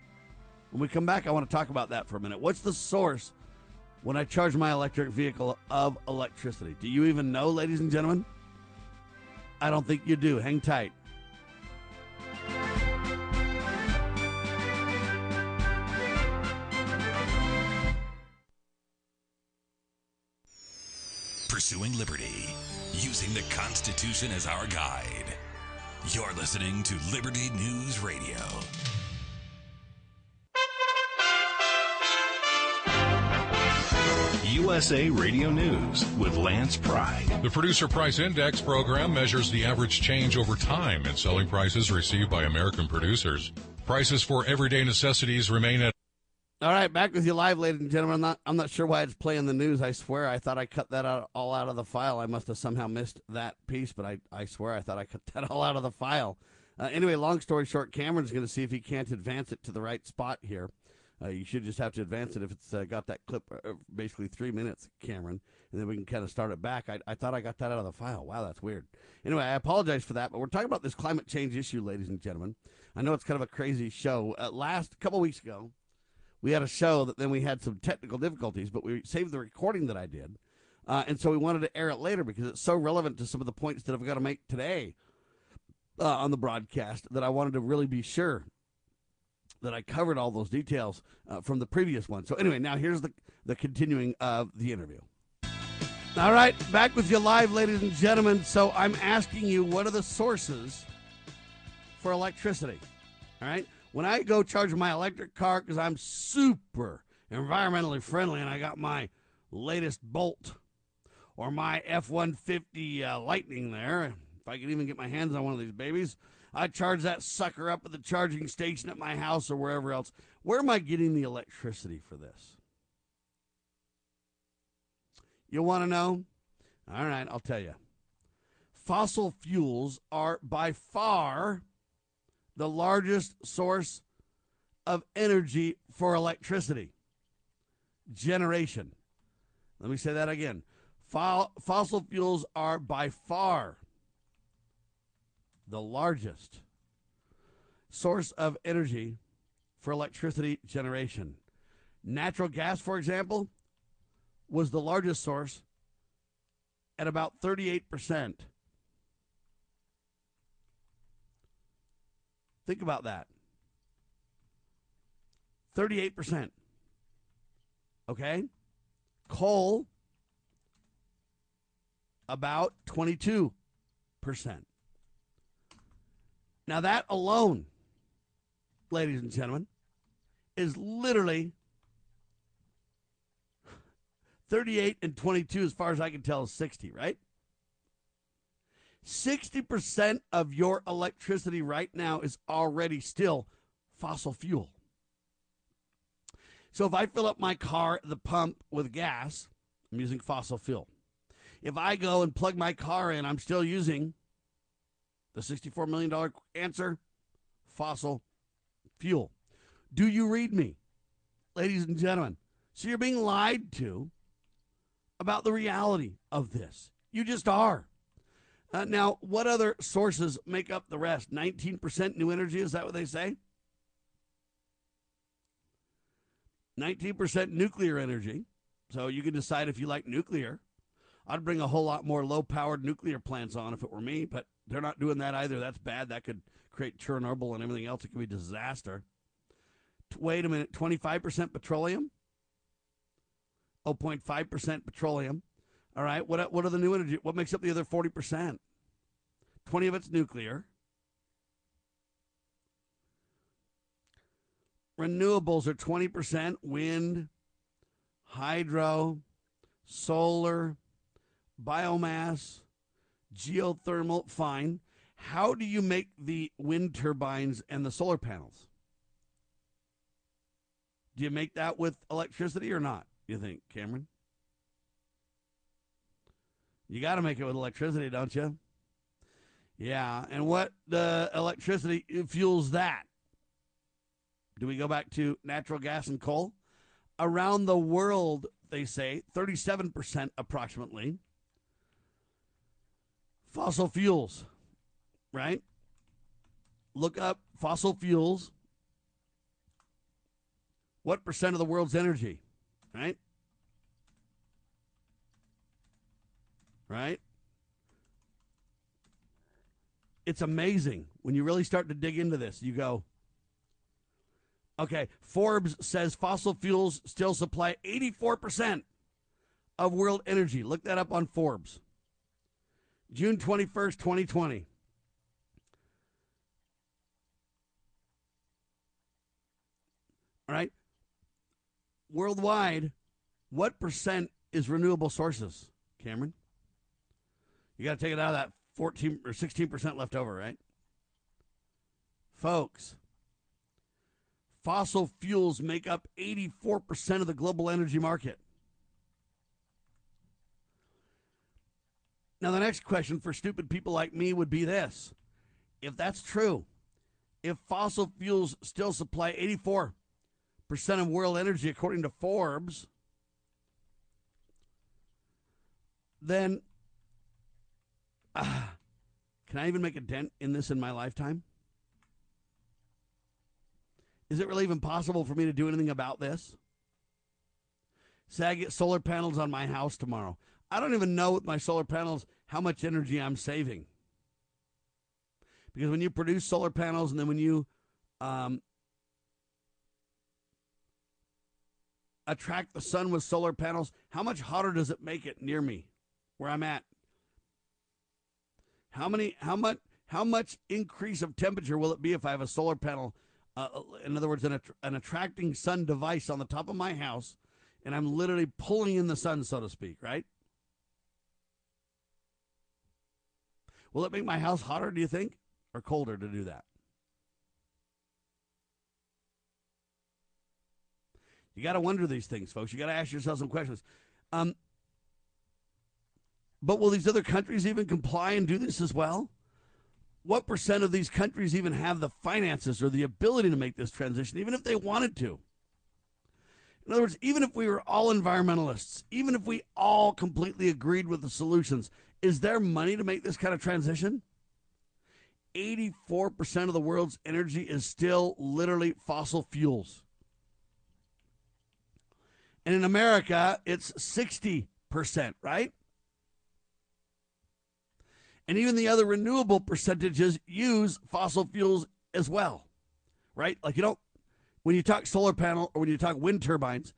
S1: When we come back, I want to talk about that for a minute. What's the source when I charge my electric vehicle of electricity? Do you even know, ladies and gentlemen? I don't think you do. Hang tight.
S2: Pursuing liberty, using the Constitution as our guide. You're listening to Liberty News Radio.
S3: USA Radio News with Lance Pride.
S4: The Producer Price Index program measures the average change over time in selling prices received by American producers. Prices for everyday necessities remain at
S1: all right, back with you live, ladies and gentlemen. I'm not, I'm not sure why it's playing the news. I swear, I thought I cut that out, all out of the file. I must have somehow missed that piece, but I, I swear I thought I cut that all out of the file. Uh, anyway, long story short, Cameron's going to see if he can't advance it to the right spot here. Uh, you should just have to advance it if it's uh, got that clip, uh, basically three minutes, Cameron, and then we can kind of start it back. I, I thought I got that out of the file. Wow, that's weird. Anyway, I apologize for that, but we're talking about this climate change issue, ladies and gentlemen. I know it's kind of a crazy show. Last couple weeks ago, we had a show that then we had some technical difficulties, but we saved the recording that I did. Uh, and so we wanted to air it later because it's so relevant to some of the points that I've got to make today uh, on the broadcast that I wanted to really be sure that I covered all those details uh, from the previous one. So anyway, now here's the the continuing of the interview. All right, back with you live, ladies and gentlemen. So I'm asking you, what are the sources for electricity? All right, when I go charge my electric car because I'm super environmentally friendly and I got my latest Bolt or my F 150 uh, Lightning there, if I could even get my hands on one of these babies, I charge that sucker up at the charging station at my house or wherever else. Where am I getting the electricity for this? You want to know? All right, I'll tell you. Fossil fuels are by far the largest source of energy for electricity generation. Let me say that again. Fossil fuels are by far the largest source of energy for electricity generation. Natural gas, for example, was the largest source at about 38%. Think about that. 38%. Okay? Coal, about 22%. Now, that alone, ladies and gentlemen, is literally 38 and 22, as far as I can tell, is 60, right? 60% of your electricity right now is already still fossil fuel. So if I fill up my car at the pump with gas, I'm using fossil fuel. If I go and plug my car in, I'm still using the $64 million answer fossil fuel. Do you read me, ladies and gentlemen? So you're being lied to about the reality of this. You just are. Uh, now, what other sources make up the rest? 19% new energy, is that what they say? 19% nuclear energy. So you can decide if you like nuclear. I'd bring a whole lot more low powered nuclear plants on if it were me, but they're not doing that either. That's bad. That could create Chernobyl and everything else. It could be disaster. Wait a minute 25% petroleum? 0.5% petroleum. All right. What, what are the new energy? What makes up the other 40%? 20 of it's nuclear. Renewables are 20% wind, hydro, solar, biomass, geothermal. Fine. How do you make the wind turbines and the solar panels? Do you make that with electricity or not? You think, Cameron? You got to make it with electricity, don't you? Yeah, and what the electricity fuels that? Do we go back to natural gas and coal? Around the world, they say 37% approximately fossil fuels, right? Look up fossil fuels. What percent of the world's energy? right? Right? It's amazing when you really start to dig into this. You go, okay, Forbes says fossil fuels still supply 84% of world energy. Look that up on Forbes. June 21st, 2020. All right worldwide, what percent is renewable sources, Cameron? You got to take it out of that 14 or 16% left over, right? Folks, fossil fuels make up 84% of the global energy market. Now, the next question for stupid people like me would be this if that's true, if fossil fuels still supply 84 percent of world energy, according to Forbes, then uh, can I even make a dent in this in my lifetime? Is it really even possible for me to do anything about this? Say I get solar panels on my house tomorrow. I don't even know with my solar panels how much energy I'm saving. Because when you produce solar panels and then when you um, attract the sun with solar panels, how much hotter does it make it near me, where I'm at? How many? How much? How much increase of temperature will it be if I have a solar panel? Uh, in other words, an, an attracting sun device on the top of my house, and I'm literally pulling in the sun, so to speak, right? Will it make my house hotter, do you think, or colder to do that? You got to wonder these things, folks. You got to ask yourself some questions. Um, but will these other countries even comply and do this as well? What percent of these countries even have the finances or the ability to make this transition, even if they wanted to? In other words, even if we were all environmentalists, even if we all completely agreed with the solutions, is there money to make this kind of transition? 84% of the world's energy is still literally fossil fuels. And in America, it's 60%, right? And even the other renewable percentages use fossil fuels as well, right? Like, you don't, when you talk solar panel or when you talk wind turbines,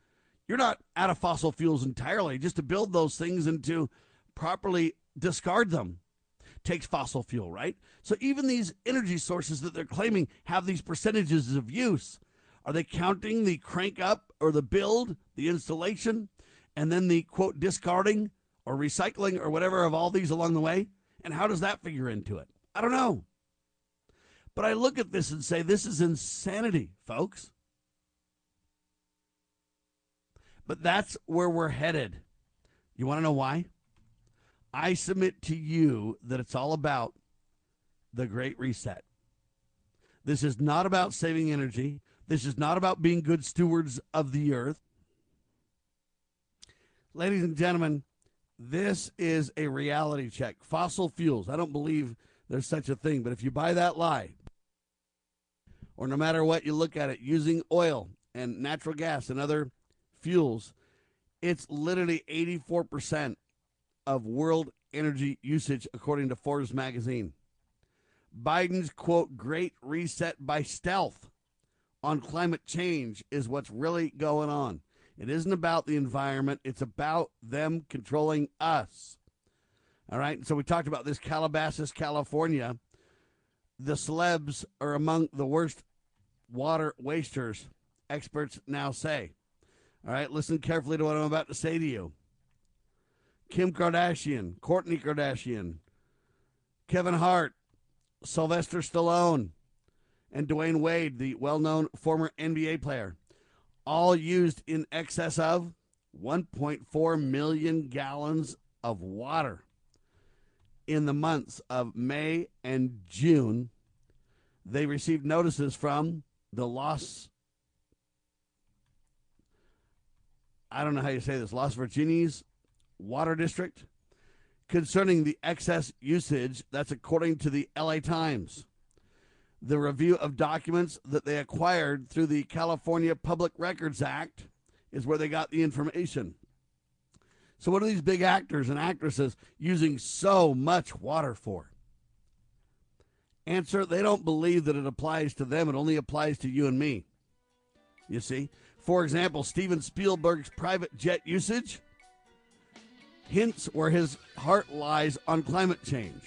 S1: you're not out of fossil fuels entirely. Just to build those things and to properly discard them takes fossil fuel, right? So even these energy sources that they're claiming have these percentages of use are they counting the crank up or the build, the installation, and then the quote discarding or recycling or whatever of all these along the way? And how does that figure into it? I don't know. But I look at this and say, this is insanity, folks. But that's where we're headed. You want to know why? I submit to you that it's all about the Great Reset. This is not about saving energy. This is not about being good stewards of the earth. Ladies and gentlemen, this is a reality check. Fossil fuels. I don't believe there's such a thing, but if you buy that lie, or no matter what you look at it, using oil and natural gas and other fuels, it's literally 84% of world energy usage, according to Forbes magazine. Biden's quote, great reset by stealth on climate change is what's really going on. It isn't about the environment, it's about them controlling us. All right. So we talked about this Calabasas, California. The celebs are among the worst water wasters, experts now say. All right. Listen carefully to what I'm about to say to you. Kim Kardashian, Kourtney Kardashian, Kevin Hart, Sylvester Stallone, and Dwyane Wade, the well known former NBA player, all used in excess of 1.4 million gallons of water in the months of May and June. They received notices from the Los, I don't know how you say this, Los Virgenes Water District concerning the excess usage. That's according to the LA Times the review of documents that they acquired through the California Public Records Act is where they got the information. So, what are these big actors and actresses using so much water for? Answer they don't believe that it applies to them, it only applies to you and me. You see? For example, Steven Spielberg's private jet usage hints where his heart lies on climate change.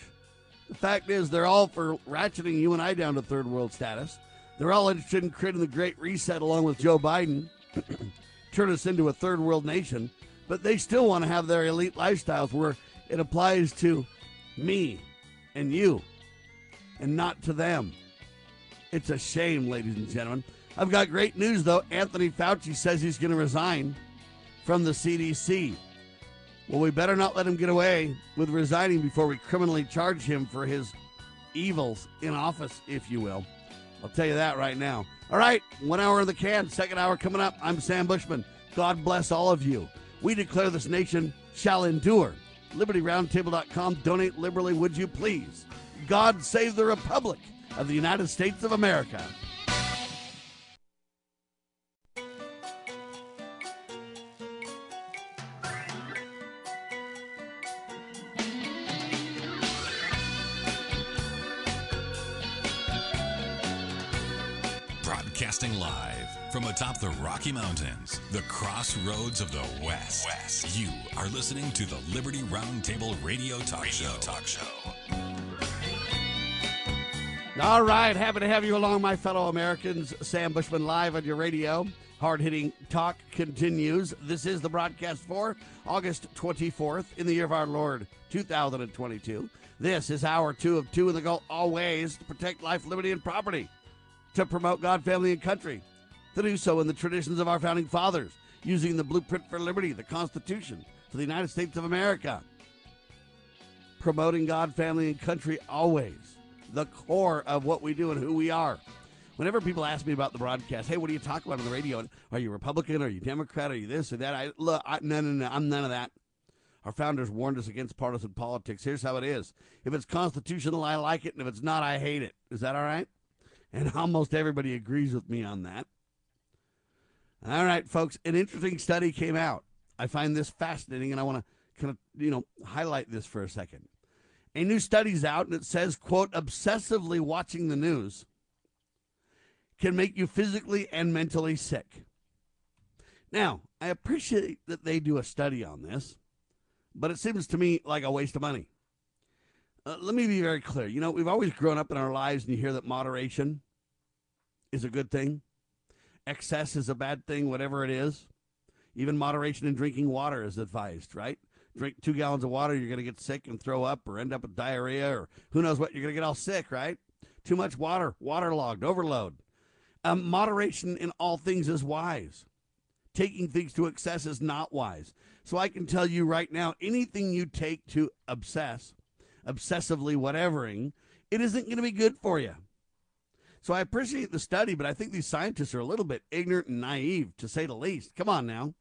S1: The fact is, they're all for ratcheting you and I down to third world status. They're all interested in creating the Great Reset along with Joe Biden, turn us into a third world nation, but they still want to have their elite lifestyles where it applies to me and you and not to them. It's a shame, ladies and gentlemen. I've got great news, though. Anthony Fauci says he's going to resign from the CDC. Well, we better not let him get away with resigning before we criminally charge him for his evils in office, if you will. I'll tell you that right now. All right, one hour in the can, second hour coming up. I'm Sam Bushman. God bless all of you. We declare this nation shall endure. LibertyRoundtable.com. Donate liberally, would you please? God save the Republic of the United States of America.
S2: Broadcasting live From atop the Rocky Mountains, the crossroads of the West, West. you are listening to the Liberty Roundtable Radio Talk radio Show. Talk Show.
S1: All right, happy to have you along, my fellow Americans. Sam Bushman live on your radio. Hard hitting talk continues. This is the broadcast for August 24th in the year of our Lord 2022. This is hour two of two in the goal, always to protect life, liberty, and property, to promote God, family, and country to do so in the traditions of our founding fathers, using the blueprint for liberty, the Constitution, for the United States of America. Promoting God, family, and country always, the core of what we do and who we are. Whenever people ask me about the broadcast, hey, what do you talk about on the radio? Are you Republican? Are you Democrat? Are you this or that? I look, I, no, no, no, I'm none of that. Our founders warned us against partisan politics. Here's how it is: if it's constitutional, I like it, and if it's not, I hate it. Is that all right? And almost everybody agrees with me on that. All right, folks, an interesting study came out. I find this fascinating, and I want to kind of, you know, highlight this for a second. A new study's out, and it says, quote, obsessively watching the news can make you physically and mentally sick. Now, I appreciate that they do a study on this, but it seems to me like a waste of money. Uh, let me be very clear. You know, we've always grown up in our lives, and you hear that moderation is a good thing excess is a bad thing, whatever it is. Even moderation in drinking water is advised, right? Drink two gallons of water, you're going to get sick and throw up or end up with diarrhea or who knows what. You're going to get all sick, right? Too much water, waterlogged, overload. Um, moderation in all things is wise. Taking things to excess is not wise. So I can tell you right now anything you take to obsess, obsessively whatevering, it isn't going to be good for you. So I appreciate the study, but I think these scientists are a little bit ignorant and naive, to say the least. Come on now.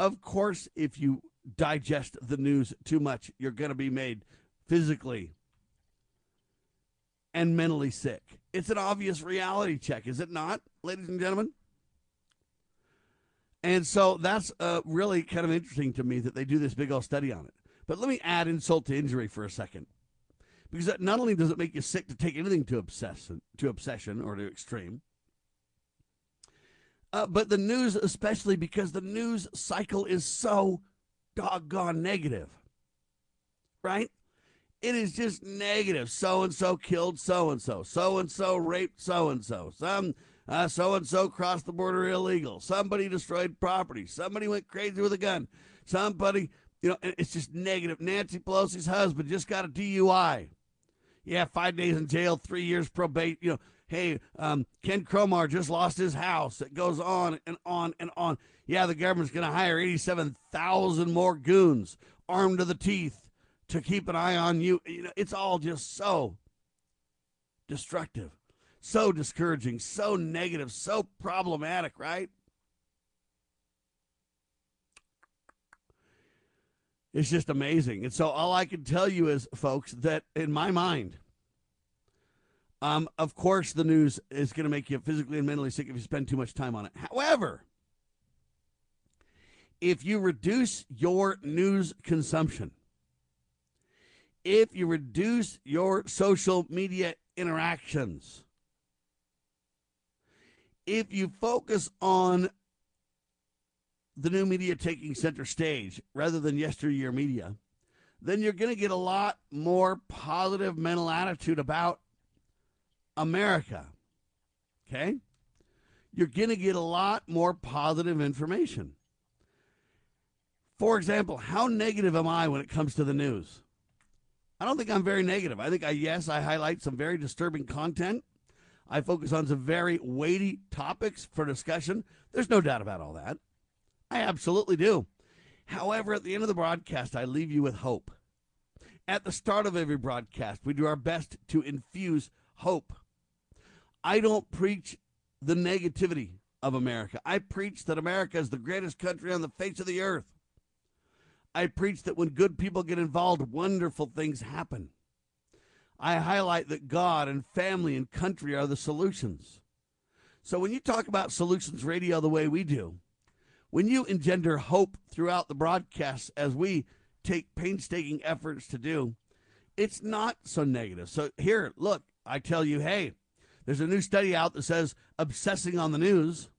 S1: Of course, if you digest the news too much, you're going to be made physically and mentally sick. It's an obvious reality check, is it not, ladies and gentlemen? And so that's uh, really kind of interesting to me that they do this big old study on it. But let me add insult to injury for a second because not only does it make you sick to take anything to obsession, to obsession or to extreme, uh, but the news, especially because the news cycle is so doggone negative, right? It is just negative. So and so killed so and so. So and so raped so and so. Some so and so crossed the border illegal. Somebody destroyed property. Somebody went crazy with a gun. Somebody, you know, it's just negative. Nancy Pelosi's husband just got a DUI yeah, five days in jail, three years probate. You know, hey, um, Ken Cromar just lost his house. It goes on and on and on. Yeah, the government's going to hire 87,000 more goons armed to the teeth to keep an eye on you. You know, it's all just so destructive, so discouraging, so negative, so problematic, right? It's just amazing. And so all I can tell you is, folks, that in my mind, um, of course, the news is going to make you physically and mentally sick if you spend too much time on it. However, if you reduce your news consumption, if you reduce your social media interactions, if you focus on the new media taking center stage rather than yesteryear media, then you're going to get a lot more positive mental attitude about America. Okay? You're going to get a lot more positive information. For example, how negative am I when it comes to the news? I don't think I'm very negative. I think I yes, I highlight some very disturbing content. I focus on some very weighty topics for discussion. There's no doubt about all that. I absolutely do. However, at the end of the broadcast, I leave you with hope. At the start of every broadcast, we do our best to infuse hope. I don't preach the negativity of America. I preach that America is the greatest country on the face of the earth. I preach that when good people get involved, wonderful things happen. I highlight that God and family and country are the solutions. So when you talk about solutions radio the way we do, when you engender hope throughout the broadcast, as we take painstaking efforts to do, it's not so negative. So, here, look, I tell you, hey, there's a new study out that says obsessing on the news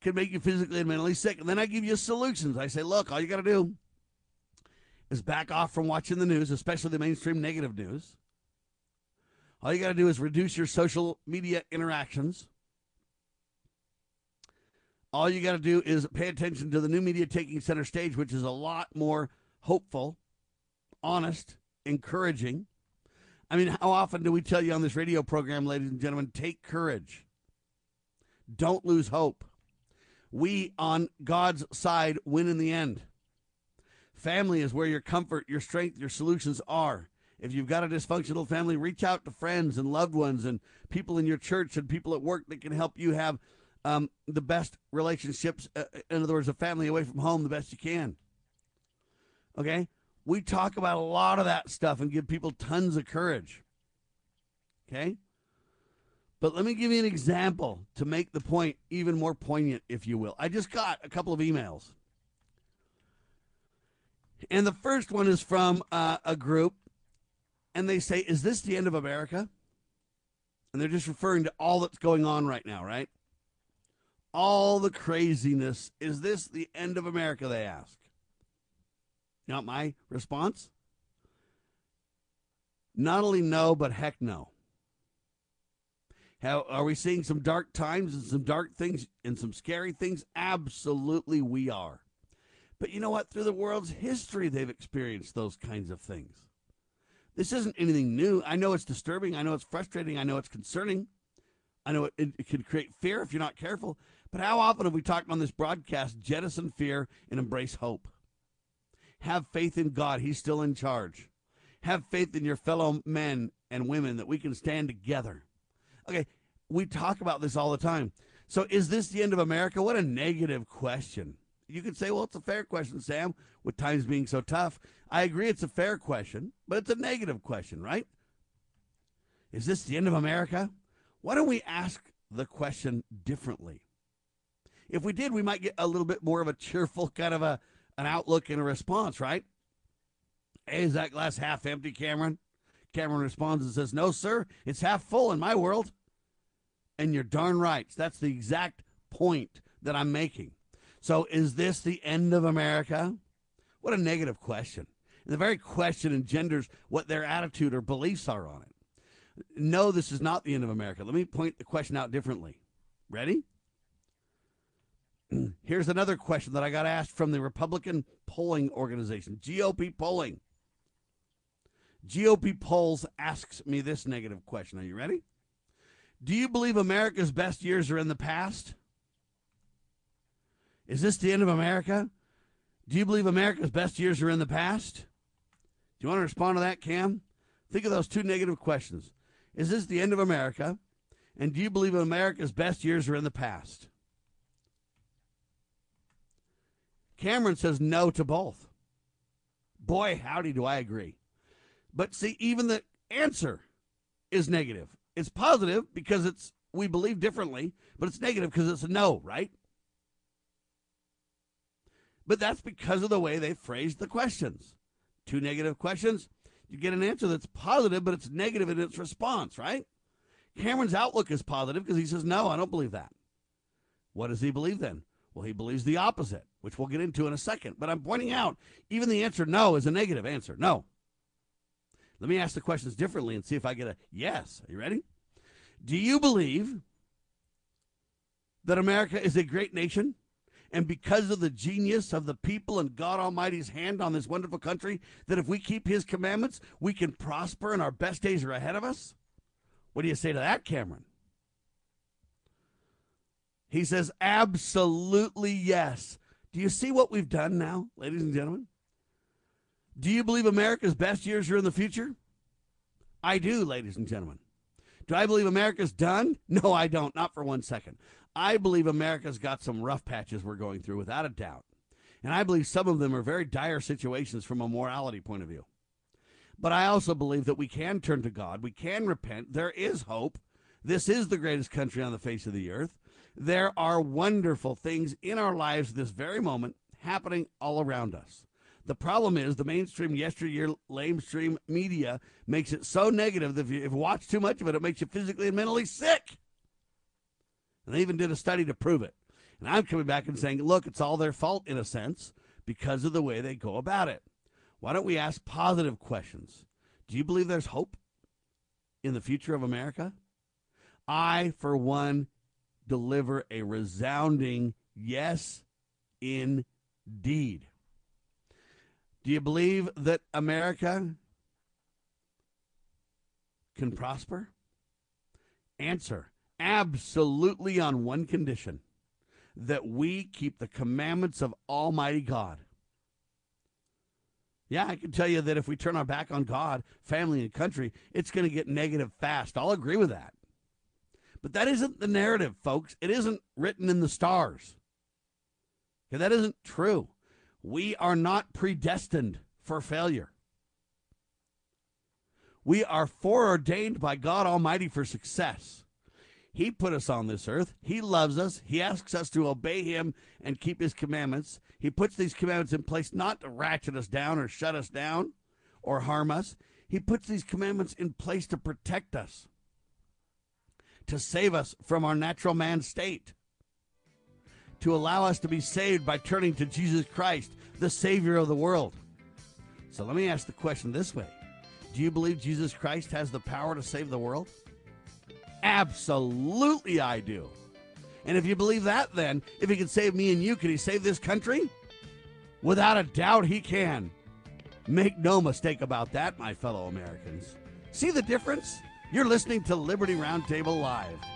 S1: can make you physically and mentally sick. And then I give you solutions. I say, look, all you got to do is back off from watching the news, especially the mainstream negative news. All you got to do is reduce your social media interactions. All you got to do is pay attention to the new media taking center stage, which is a lot more hopeful, honest, encouraging. I mean, how often do we tell you on this radio program, ladies and gentlemen, take courage? Don't lose hope. We on God's side win in the end. Family is where your comfort, your strength, your solutions are. If you've got a dysfunctional family, reach out to friends and loved ones and people in your church and people at work that can help you have um, the best relationships. Uh, in other words, a family away from home the best you can. Okay? We talk about a lot of that stuff and give people tons of courage. Okay? But let me give you an example to make the point even more poignant, if you will. I just got a couple of emails. And the first one is from uh, a group, and they say, Is this the end of America? And they're just referring to all that's going on right now, right? All the craziness. Is this the end of America? They ask. You know my response? Not only no, but heck no. How, are we seeing some dark times and some dark things and some scary things? Absolutely, we are. But you know what? Through the world's history, they've experienced those kinds of things. This isn't anything new. I know it's disturbing. I know it's frustrating. I know it's concerning. I know it, it, it can create fear if you're not careful. But how often have we talked on this broadcast jettison fear and embrace hope? Have faith in God. He's still in charge. Have faith in your fellow men and women that we can stand together. Okay, we talk about this all the time. So is this the end of America? What a negative question. You could say, well, it's a fair question, Sam, with times being so tough. I agree it's a fair question, but it's a negative question, right? Is this the end of America? Why don't we ask the question differently? If we did, we might get a little bit more of a cheerful kind of a an outlook and a response, right? Hey, is that glass half empty, Cameron? Cameron responds and says, No, sir, it's half full in my world. And you're darn right. That's the exact point that I'm making. So, is this the end of America? What a negative question. And the very question engenders what their attitude or beliefs are on it. No, this is not the end of America. Let me point the question out differently. Ready? Mm. Here's another question that I got asked from the Republican polling organization, GOP polling. GOP polls asks me this negative question. Are you ready? Do you believe America's best years are in the past? Is this the end of America? Do you believe America's best years are in the past? Do you want to respond to that, Cam? Think of those two negative questions. Is this the end of America? And do you believe America's best years are in the past? Cameron says no to both. Boy, howdy, do I agree. But see, even the answer is negative. It's positive because it's we believe differently, but it's negative because it's a no, right? But that's because of the way they phrased the questions. Two negative questions, you get an answer that's positive, but it's negative in its response, right? Cameron's outlook is positive because he says, No, I don't believe that. What does he believe then? Well, he believes the opposite, which we'll get into in a second. But I'm pointing out, even the answer no is a negative answer. No. Let me ask the questions differently and see if I get a yes. Are you ready? Do you believe that America is a great nation? And because of the genius of the people and God Almighty's hand on this wonderful country, that if we keep His commandments, we can prosper and our best days are ahead of us? What do you say to that, Cameron? He says, absolutely yes. Do you see what we've done now, ladies and gentlemen? Do you believe America's best years are in the future? I do, ladies and gentlemen. Do I believe America's done? No, I don't. Not for one second. I believe America's got some rough patches we're going through, without a doubt. And I believe some of them are very dire situations from a morality point of view. But I also believe that we can turn to God. We can repent. There is hope. This is the greatest country on the face of the earth. There are wonderful things in our lives this very moment happening all around us. The problem is the mainstream yesteryear lamestream media makes it so negative that if you, if you watch too much of it, it makes you physically and mentally sick. And they even did a study to prove it. And I'm coming back and saying, look, it's all their fault in a sense because of the way they go about it. Why don't we ask positive questions? Do you believe there's hope in the future of America? I, for one, deliver a resounding yes, indeed. Do you believe that America can prosper? Answer absolutely on one condition that we keep the commandments of Almighty God. Yeah, I can tell you that if we turn our back on God, family, and country, it's going to get negative fast. I'll agree with that. But that isn't the narrative, folks. It isn't written in the stars. Okay, that isn't true. We are not predestined for failure. We are foreordained by God Almighty for success. He put us on this earth. He loves us. He asks us to obey Him and keep His commandments. He puts these commandments in place not to ratchet us down or shut us down or harm us. He puts these commandments in place to protect us, to save us from our natural man state, to allow us to be saved by turning to Jesus Christ, the Savior of the world. So let me ask the question this way Do you believe Jesus Christ has the power to save the world? Absolutely, I do. And if you believe that, then, if he can save me and you, can he save this country? Without a doubt, he can. Make no mistake about that, my fellow Americans. See the difference? You're listening to Liberty Roundtable Live.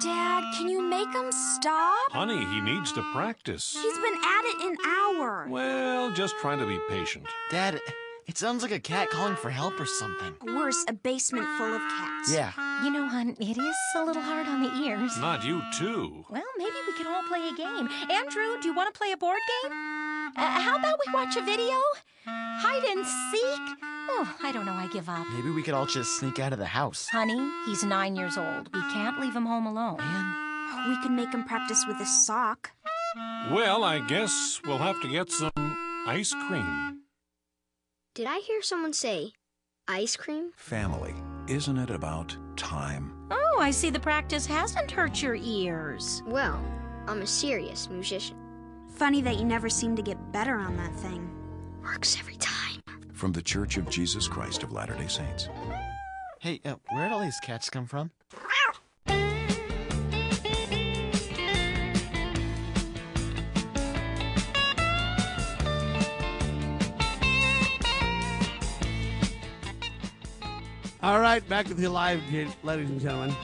S13: Dad, can you make him stop?
S14: Honey, he needs to practice.
S13: He's been at it an hour.
S14: Well, just trying to be patient.
S15: Dad, it sounds like a cat calling for help or something.
S13: Worse, a basement full of cats.
S15: Yeah.
S16: You know, hon, it is a little hard on the ears.
S14: Not you, too.
S16: Well, maybe we could all play a game. Andrew, do you want to play a board game? Uh, how about we watch a video? Hide and seek? Oh, I don't know. I give up.
S15: Maybe we could all just sneak out of the house.
S16: Honey, he's nine years old. We can't leave him home alone.
S15: Man.
S13: We can make him practice with a sock.
S14: Well, I guess we'll have to get some ice cream.
S13: Did I hear someone say ice cream?
S17: Family. Isn't it about time?
S16: Oh, I see the practice hasn't hurt your ears.
S13: Well, I'm a serious musician. Funny that you never seem to get better on that thing. Works every time.
S17: From the Church of Jesus Christ of Latter day Saints.
S15: Hey, uh, where'd all these cats come from?
S1: All right, back with you live, ladies and gentlemen.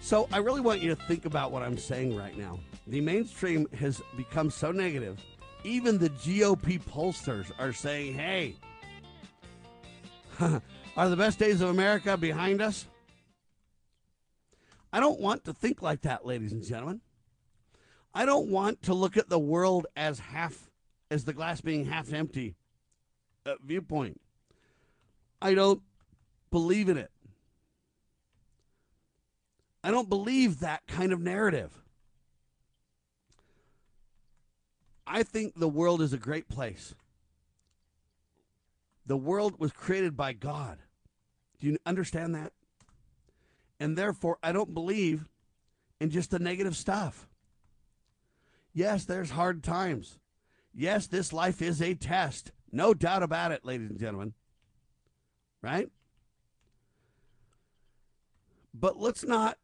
S1: So I really want you to think about what I'm saying right now. The mainstream has become so negative. Even the GOP pollsters are saying, hey, are the best days of America behind us? I don't want to think like that, ladies and gentlemen. I don't want to look at the world as half, as the glass being half empty uh, viewpoint. I don't believe in it. I don't believe that kind of narrative. I think the world is a great place. The world was created by God. Do you understand that? And therefore, I don't believe in just the negative stuff. Yes, there's hard times. Yes, this life is a test. No doubt about it, ladies and gentlemen. Right? But let's not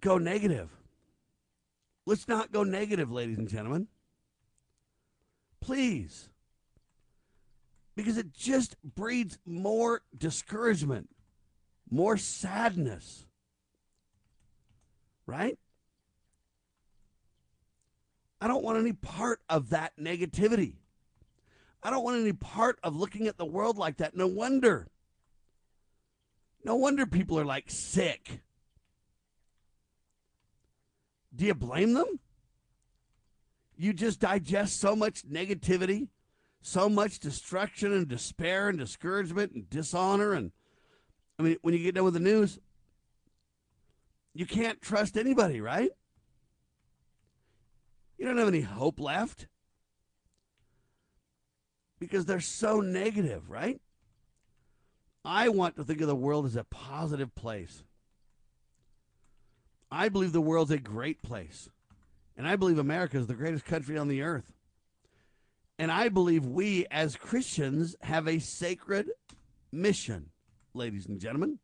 S1: go negative. Let's not go negative, ladies and gentlemen. Please. Because it just breeds more discouragement, more sadness. Right? I don't want any part of that negativity. I don't want any part of looking at the world like that. No wonder. No wonder people are like sick. Do you blame them? You just digest so much negativity, so much destruction and despair and discouragement and dishonor. And I mean, when you get done with the news, you can't trust anybody, right? You don't have any hope left because they're so negative, right? I want to think of the world as a positive place. I believe the world's a great place. And I believe America is the greatest country on the earth. And I believe we as Christians have a sacred mission, ladies and gentlemen.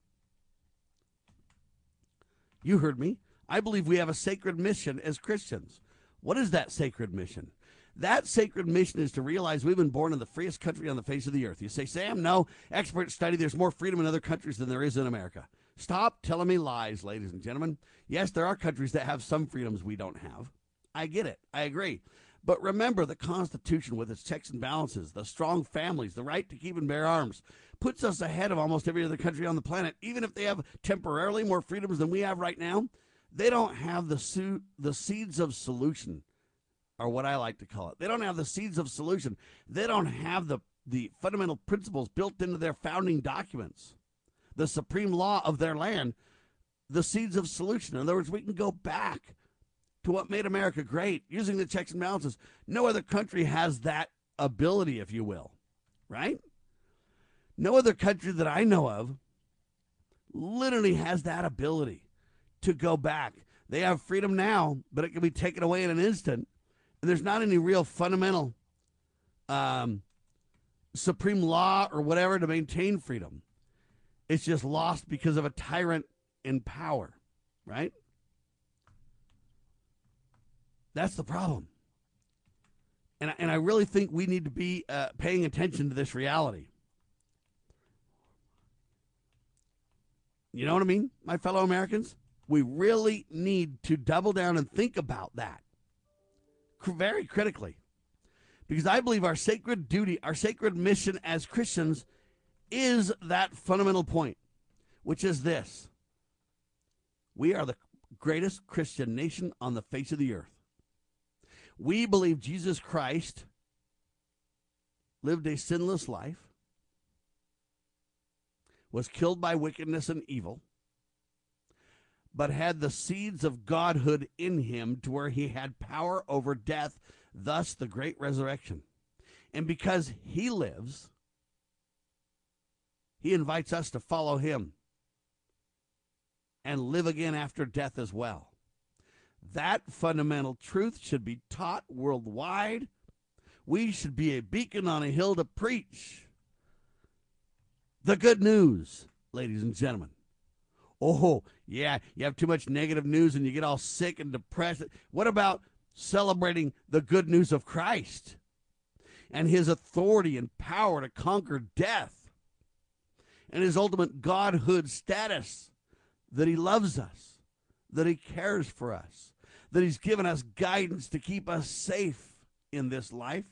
S1: You heard me. I believe we have a sacred mission as Christians. What is that sacred mission? That sacred mission is to realize we've been born in the freest country on the face of the earth. You say, Sam, no. Experts study there's more freedom in other countries than there is in America. Stop telling me lies, ladies and gentlemen. Yes, there are countries that have some freedoms we don't have. I get it. I agree. But remember, the Constitution, with its checks and balances, the strong families, the right to keep and bear arms, puts us ahead of almost every other country on the planet. Even if they have temporarily more freedoms than we have right now, they don't have the su- the seeds of solution, or what I like to call it. They don't have the seeds of solution. They don't have the the fundamental principles built into their founding documents, the supreme law of their land, the seeds of solution. In other words, we can go back to what made America great using the checks and balances. No other country has that ability, if you will, right? No other country that I know of literally has that ability to go back. They have freedom now, but it can be taken away in an instant. And there's not any real fundamental um, supreme law or whatever to maintain freedom. It's just lost because of a tyrant in power, right? That's the problem. And, and I really think we need to be uh, paying attention to this reality. You know what I mean, my fellow Americans? We really need to double down and think about that very critically. Because I believe our sacred duty, our sacred mission as Christians is that fundamental point, which is this we are the greatest Christian nation on the face of the earth. We believe Jesus Christ lived a sinless life, was killed by wickedness and evil, but had the seeds of godhood in him to where he had power over death, thus the great resurrection. And because he lives, he invites us to follow him and live again after death as well. That fundamental truth should be taught worldwide. We should be a beacon on a hill to preach the good news, ladies and gentlemen. Oh, yeah, you have too much negative news and you get all sick and depressed. What about celebrating the good news of Christ and his authority and power to conquer death and his ultimate godhood status that he loves us, that he cares for us, that he's given us guidance to keep us safe in this life?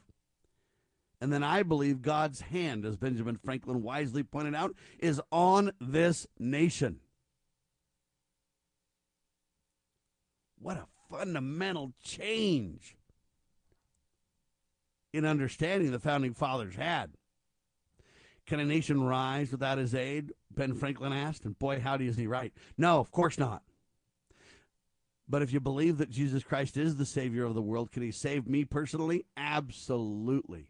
S1: And then I believe God's hand, as Benjamin Franklin wisely pointed out, is on this nation. What a fundamental change in understanding the founding fathers had. Can a nation rise without his aid? Ben Franklin asked, and boy, howdy is he right. No, of course not. But if you believe that Jesus Christ is the Savior of the world, can he save me personally? Absolutely.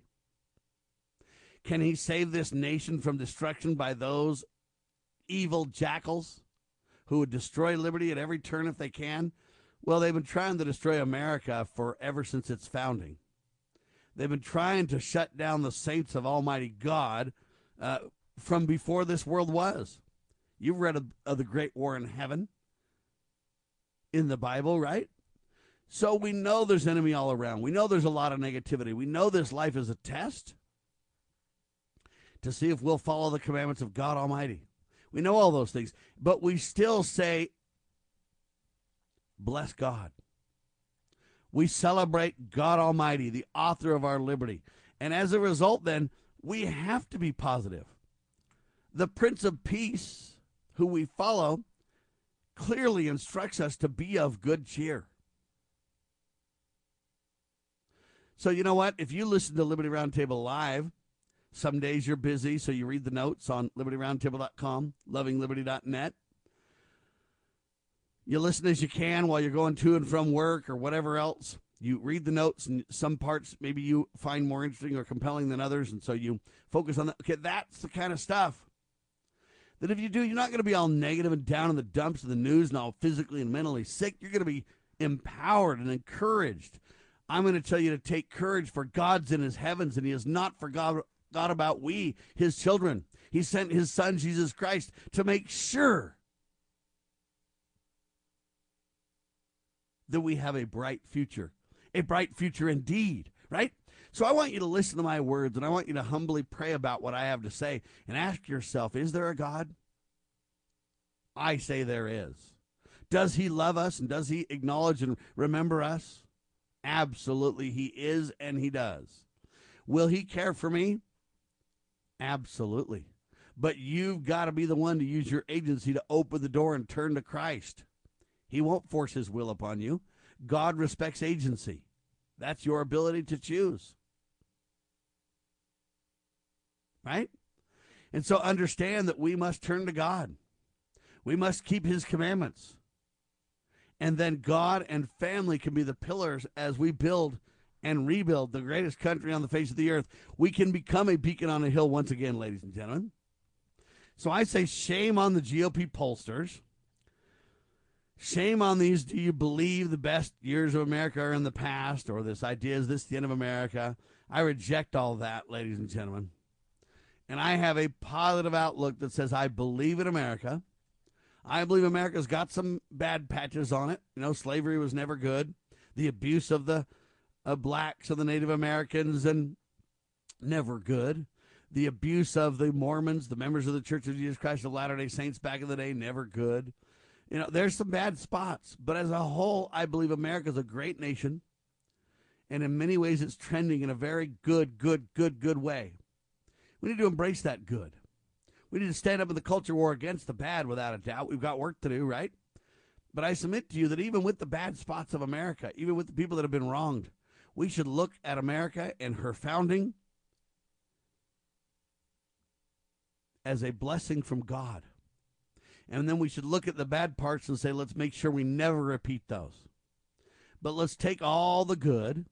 S1: Can he save this nation from destruction by those evil jackals who would destroy liberty at every turn if they can? Well, they've been trying to destroy America for ever since its founding. They've been trying to shut down the saints of Almighty God uh, from before this world was. You've read of, of the Great War in Heaven in the Bible, right? So we know there's enemy all around. We know there's a lot of negativity. We know this life is a test to see if we'll follow the commandments of God Almighty. We know all those things, but we still say, Bless God. We celebrate God Almighty, the author of our liberty. And as a result, then, we have to be positive. The Prince of Peace, who we follow, clearly instructs us to be of good cheer. So, you know what? If you listen to Liberty Roundtable Live, some days you're busy, so you read the notes on libertyroundtable.com, lovingliberty.net. You listen as you can while you're going to and from work or whatever else. You read the notes, and some parts maybe you find more interesting or compelling than others, and so you focus on that. Okay, that's the kind of stuff that if you do, you're not going to be all negative and down in the dumps of the news and all physically and mentally sick. You're going to be empowered and encouraged. I'm going to tell you to take courage, for God's in his heavens, and he has not forgot God about we, his children. He sent his son, Jesus Christ, to make sure that we have a bright future, a bright future indeed, right? So I want you to listen to my words and I want you to humbly pray about what I have to say and ask yourself is there a God? I say there is. Does he love us and does he acknowledge and remember us? Absolutely, he is and he does. Will he care for me? Absolutely. But you've got to be the one to use your agency to open the door and turn to Christ. He won't force his will upon you. God respects agency. That's your ability to choose. Right? And so understand that we must turn to God. We must keep his commandments. And then God and family can be the pillars as we build and rebuild the greatest country on the face of the earth. We can become a beacon on a hill once again, ladies and gentlemen. So I say shame on the GOP pollsters Shame on these. Do you believe the best years of America are in the past, or this idea is this the end of America? I reject all that, ladies and gentlemen. And I have a positive outlook that says I believe in America. I believe America's got some bad patches on it. You know, slavery was never good. The abuse of the uh, blacks and the Native Americans and never good. The abuse of the Mormons, the members of the Church of Jesus Christ of Latter day Saints back in the day, never good. You know, there's some bad spots, but as a whole, I believe America's a great nation. And in many ways, it's trending in a very good, good, good, good way. We need to embrace that good. We need to stand up in the culture war against the bad without a doubt. We've got work to do, right? But I submit to you that even with the bad spots of America, even with the people that have been wronged, we should look at America and her founding as a blessing from God. And then we should look at the bad parts and say, let's make sure we never repeat those. But let's take all the good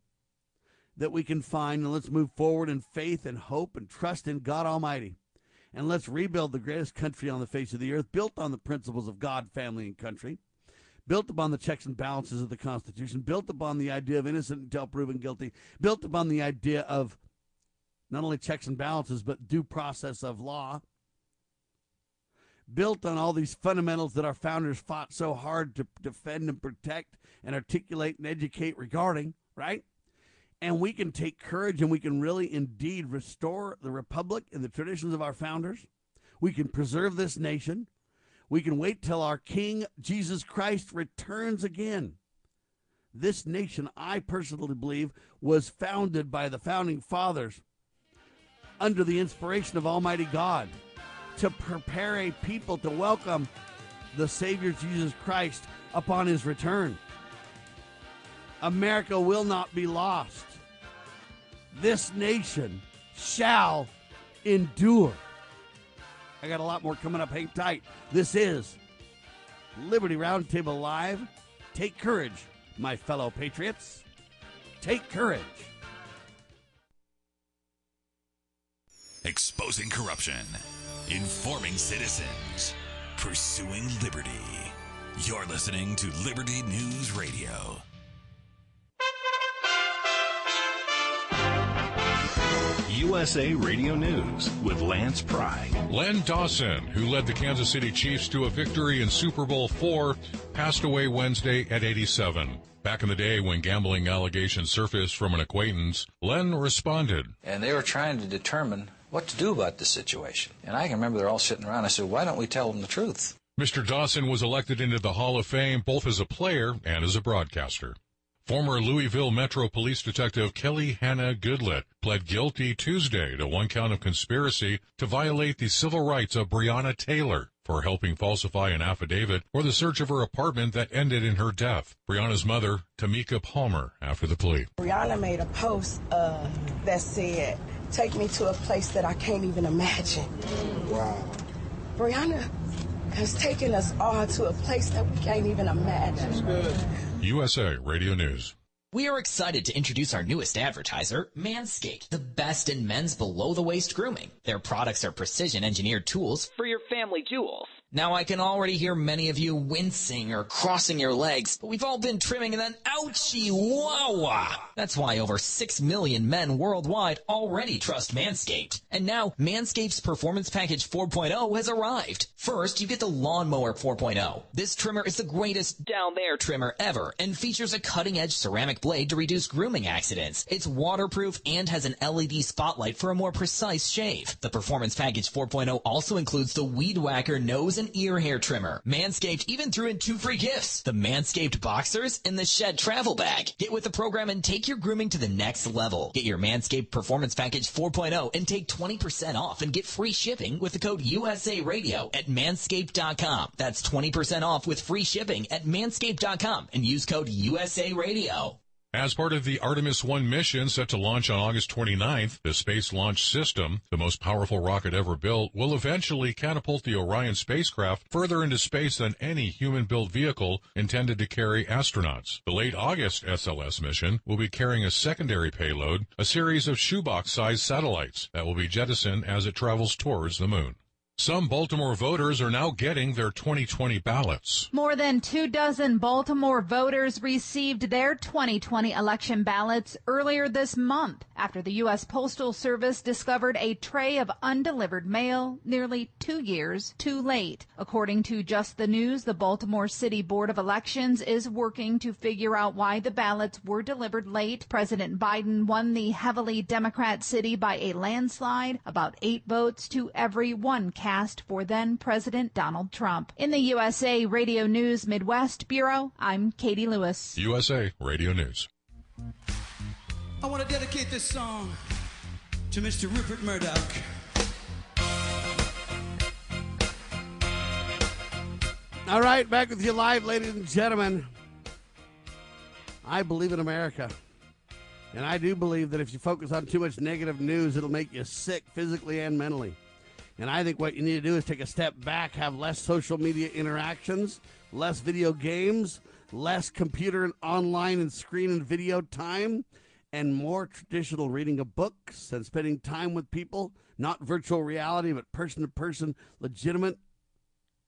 S1: that we can find and let's move forward in faith and hope and trust in God Almighty. And let's rebuild the greatest country on the face of the earth, built on the principles of God, family, and country, built upon the checks and balances of the Constitution, built upon the idea of innocent until proven guilty, built upon the idea of not only checks and balances, but due process of law built on all these fundamentals that our founders fought so hard to defend and protect and articulate and educate regarding, right? And we can take courage and we can really indeed restore the republic and the traditions of our founders. We can preserve this nation. We can wait till our King Jesus Christ returns again. This nation, I personally believe, was founded by the founding fathers under the inspiration of Almighty God to prepare a people to welcome the Savior Jesus Christ upon his return. America will not be lost. This nation shall endure. I got a lot more coming up. Hang tight. This is Liberty Roundtable Live. Take courage, my fellow patriots. Take courage.
S2: Exposing corruption informing citizens, pursuing liberty. You're listening to Liberty News Radio.
S3: USA Radio News with Lance Pry.
S4: Len Dawson, who led the Kansas City Chiefs to a victory in Super Bowl IV, passed away Wednesday at 87. Back in the day when gambling allegations surfaced from an acquaintance, Len responded.
S18: And they were trying to determine what to do about the situation. And I can remember they're all sitting around. I said, why don't we tell them the truth?
S4: Mr. Dawson was elected into the Hall of Fame both as a player and as a broadcaster. Former Louisville Metro Police Detective Kelly Hanna Goodlett pled guilty Tuesday to one count of conspiracy to violate the civil rights of Breonna Taylor for helping falsify an affidavit for the search of her apartment that ended in her death. Breonna's mother, Tamika Palmer, after the plea.
S19: Breonna made a post uh, that said, take me to a place that I can't even imagine. Wow. Breonna has taken us all to a place that we can't even imagine.
S4: USA Radio News.
S20: We are excited to introduce our newest advertiser, Manscaped, the best in men's below the waist grooming. Their products are precision engineered tools for your family jewels. Now I can already hear many of you wincing or crossing your legs, but we've all been trimming and then ouchie wah That's why over 6 million men worldwide already trust Manscaped. And now Manscaped's Performance Package 4.0 has arrived. First, you get the Lawnmower 4.0. This trimmer is the greatest down there trimmer ever and features a cutting edge ceramic blade to reduce grooming accidents. It's waterproof and has an LED spotlight for a more precise shave. The Performance Package 4.0 also includes the Weed Whacker nose and ear hair trimmer. Manscaped even threw in two free gifts. The Manscaped Boxers and the Shed Travel Bag. Get with the program and take your grooming to the next level. Get your Manscaped Performance Package 4.0 and take 20% off and get free shipping with the code USA Radio at manscaped.com. That's 20% off with free shipping at manscaped.com and use code USA Radio.
S4: As part of the Artemis 1 mission set to launch on August 29th, the Space Launch System, the most powerful rocket ever built, will eventually catapult the Orion spacecraft further into space than any human-built vehicle intended to carry astronauts. The late August SLS mission will be carrying a secondary payload, a series of shoebox-sized satellites that will be jettisoned as it travels towards the moon. Some Baltimore voters are now getting their 2020 ballots.
S21: More than two dozen Baltimore voters received their 2020 election ballots earlier this month after the U.S. Postal Service discovered a tray of undelivered mail nearly two years too late. According to Just the News, the Baltimore City Board of Elections is working to figure out why the ballots were delivered late. President Biden won the heavily Democrat city by a landslide, about eight votes to every one cast for then President Donald Trump. In the USA Radio News Midwest Bureau, I'm Katie Lewis.
S4: USA Radio News.
S22: I want to dedicate this song to Mr. Rupert Murdoch.
S1: All right, back with you live, ladies and gentlemen. I believe in America. And I do believe that if you focus on too much negative news, it'll make you sick physically and mentally. And I think what you need to do is take a step back, have less social media interactions, less video games, less computer and online and screen and video time, and more traditional reading of books and spending time with people, not virtual reality, but person to person, legitimate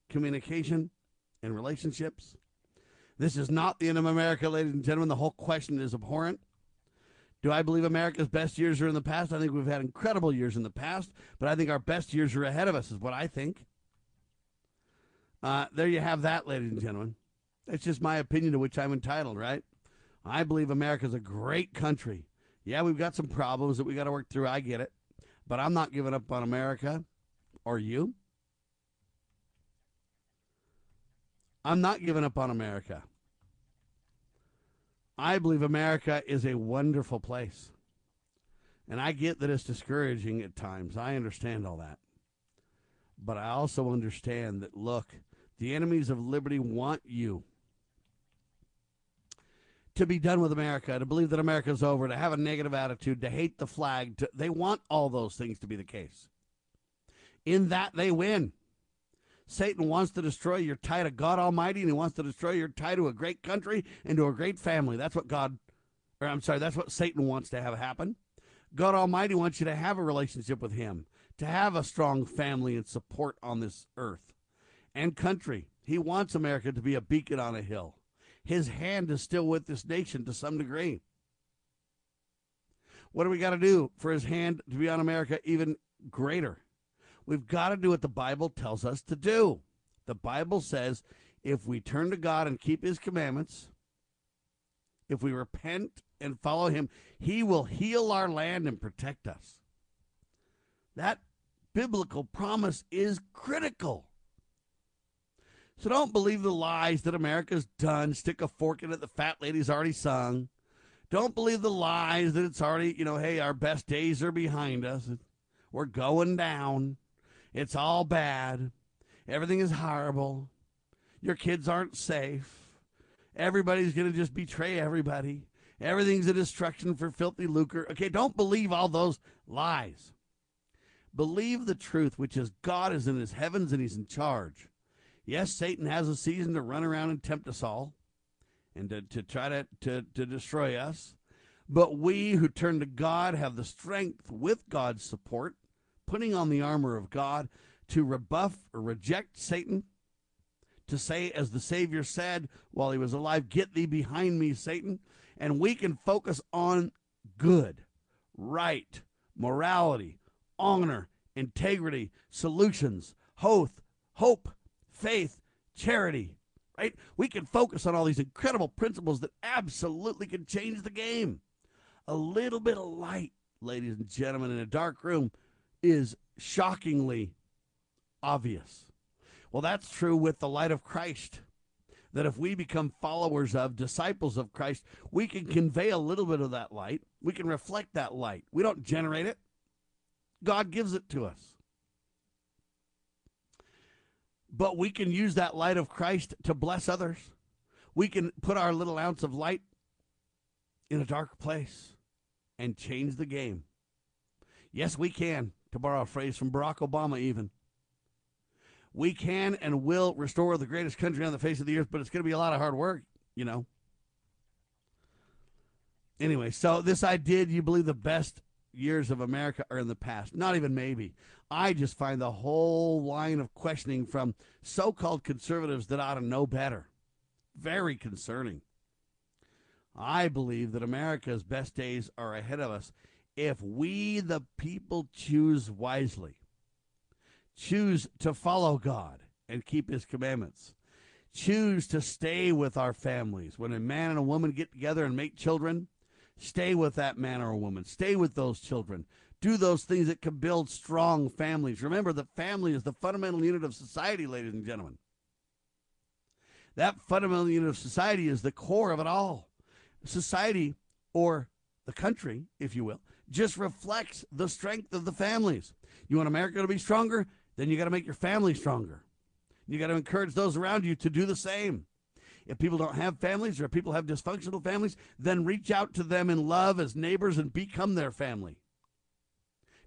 S1: communication and relationships. This is not the end of America, ladies and gentlemen. The whole question is abhorrent. Do I believe America's best years are in the past? I think we've had incredible years in the past, but I think our best years are ahead of us, is what I think. Uh, there you have that, ladies and gentlemen. That's just my opinion to which I'm entitled, right? I believe America's a great country. Yeah, we've got some problems that we got to work through. I get it. But I'm not giving up on America. Are you? I'm not giving up on America. I believe America is a wonderful place. And I get that it's discouraging at times. I understand all that. But I also understand that, look, the enemies of liberty want you to be done with America, to believe that America's over, to have a negative attitude, to hate the flag. To, they want all those things to be the case. In that, they win. Satan wants to destroy your tie to God Almighty, and he wants to destroy your tie to a great country and to a great family. That's what God, or I'm sorry, that's what Satan wants to have happen. God Almighty wants you to have a relationship with Him, to have a strong family and support on this earth and country. He wants America to be a beacon on a hill. His hand is still with this nation to some degree. What do we got to do for his hand to be on America even greater? We've got to do what the Bible tells us to do. The Bible says if we turn to God and keep his commandments, if we repent and follow him, he will heal our land and protect us. That biblical promise is critical. So don't believe the lies that America's done. Stick a fork in it. The fat lady's already sung. Don't believe the lies that it's already, you know, hey, our best days are behind us. We're going down. It's all bad. Everything is horrible. Your kids aren't safe. Everybody's going to just betray everybody. Everything's a destruction for filthy lucre. Okay, don't believe all those lies. Believe the truth, which is God is in his heavens and he's in charge. Yes, Satan has a season to run around and tempt us all and to, to try to, to, to destroy us. But we who turn to God have the strength with God's support, putting on the armor of God to rebuff or reject Satan, to say, as the Savior said while he was alive, Get thee behind me, Satan. And we can focus on good, right, morality, honor, integrity, solutions, hope, hope, faith, charity, right? We can focus on all these incredible principles that absolutely can change the game. A little bit of light, ladies and gentlemen, in a dark room is shockingly obvious. Well, that's true with the light of Christ. That if we become followers of, disciples of Christ, we can convey a little bit of that light. We can reflect that light. We don't generate it, God gives it to us. But we can use that light of Christ to bless others. We can put our little ounce of light in a dark place and change the game. Yes, we can, to borrow a phrase from Barack Obama, even. We can and will restore the greatest country on the face of the earth, but it's going to be a lot of hard work, you know. Anyway, so this idea do you believe the best years of America are in the past? Not even maybe. I just find the whole line of questioning from so called conservatives that ought to know better very concerning. I believe that America's best days are ahead of us if we, the people, choose wisely, choose to follow God and keep His commandments, choose to stay with our families. When a man and a woman get together and make children, stay with that man or woman, stay with those children do those things that can build strong families. Remember, the family is the fundamental unit of society, ladies and gentlemen. That fundamental unit of society is the core of it all. Society, or the country, if you will, just reflects the strength of the families. You want America to be stronger? Then you got to make your family stronger. You got to encourage those around you to do the same. If people don't have families or if people have dysfunctional families, then reach out to them in love as neighbors and become their family.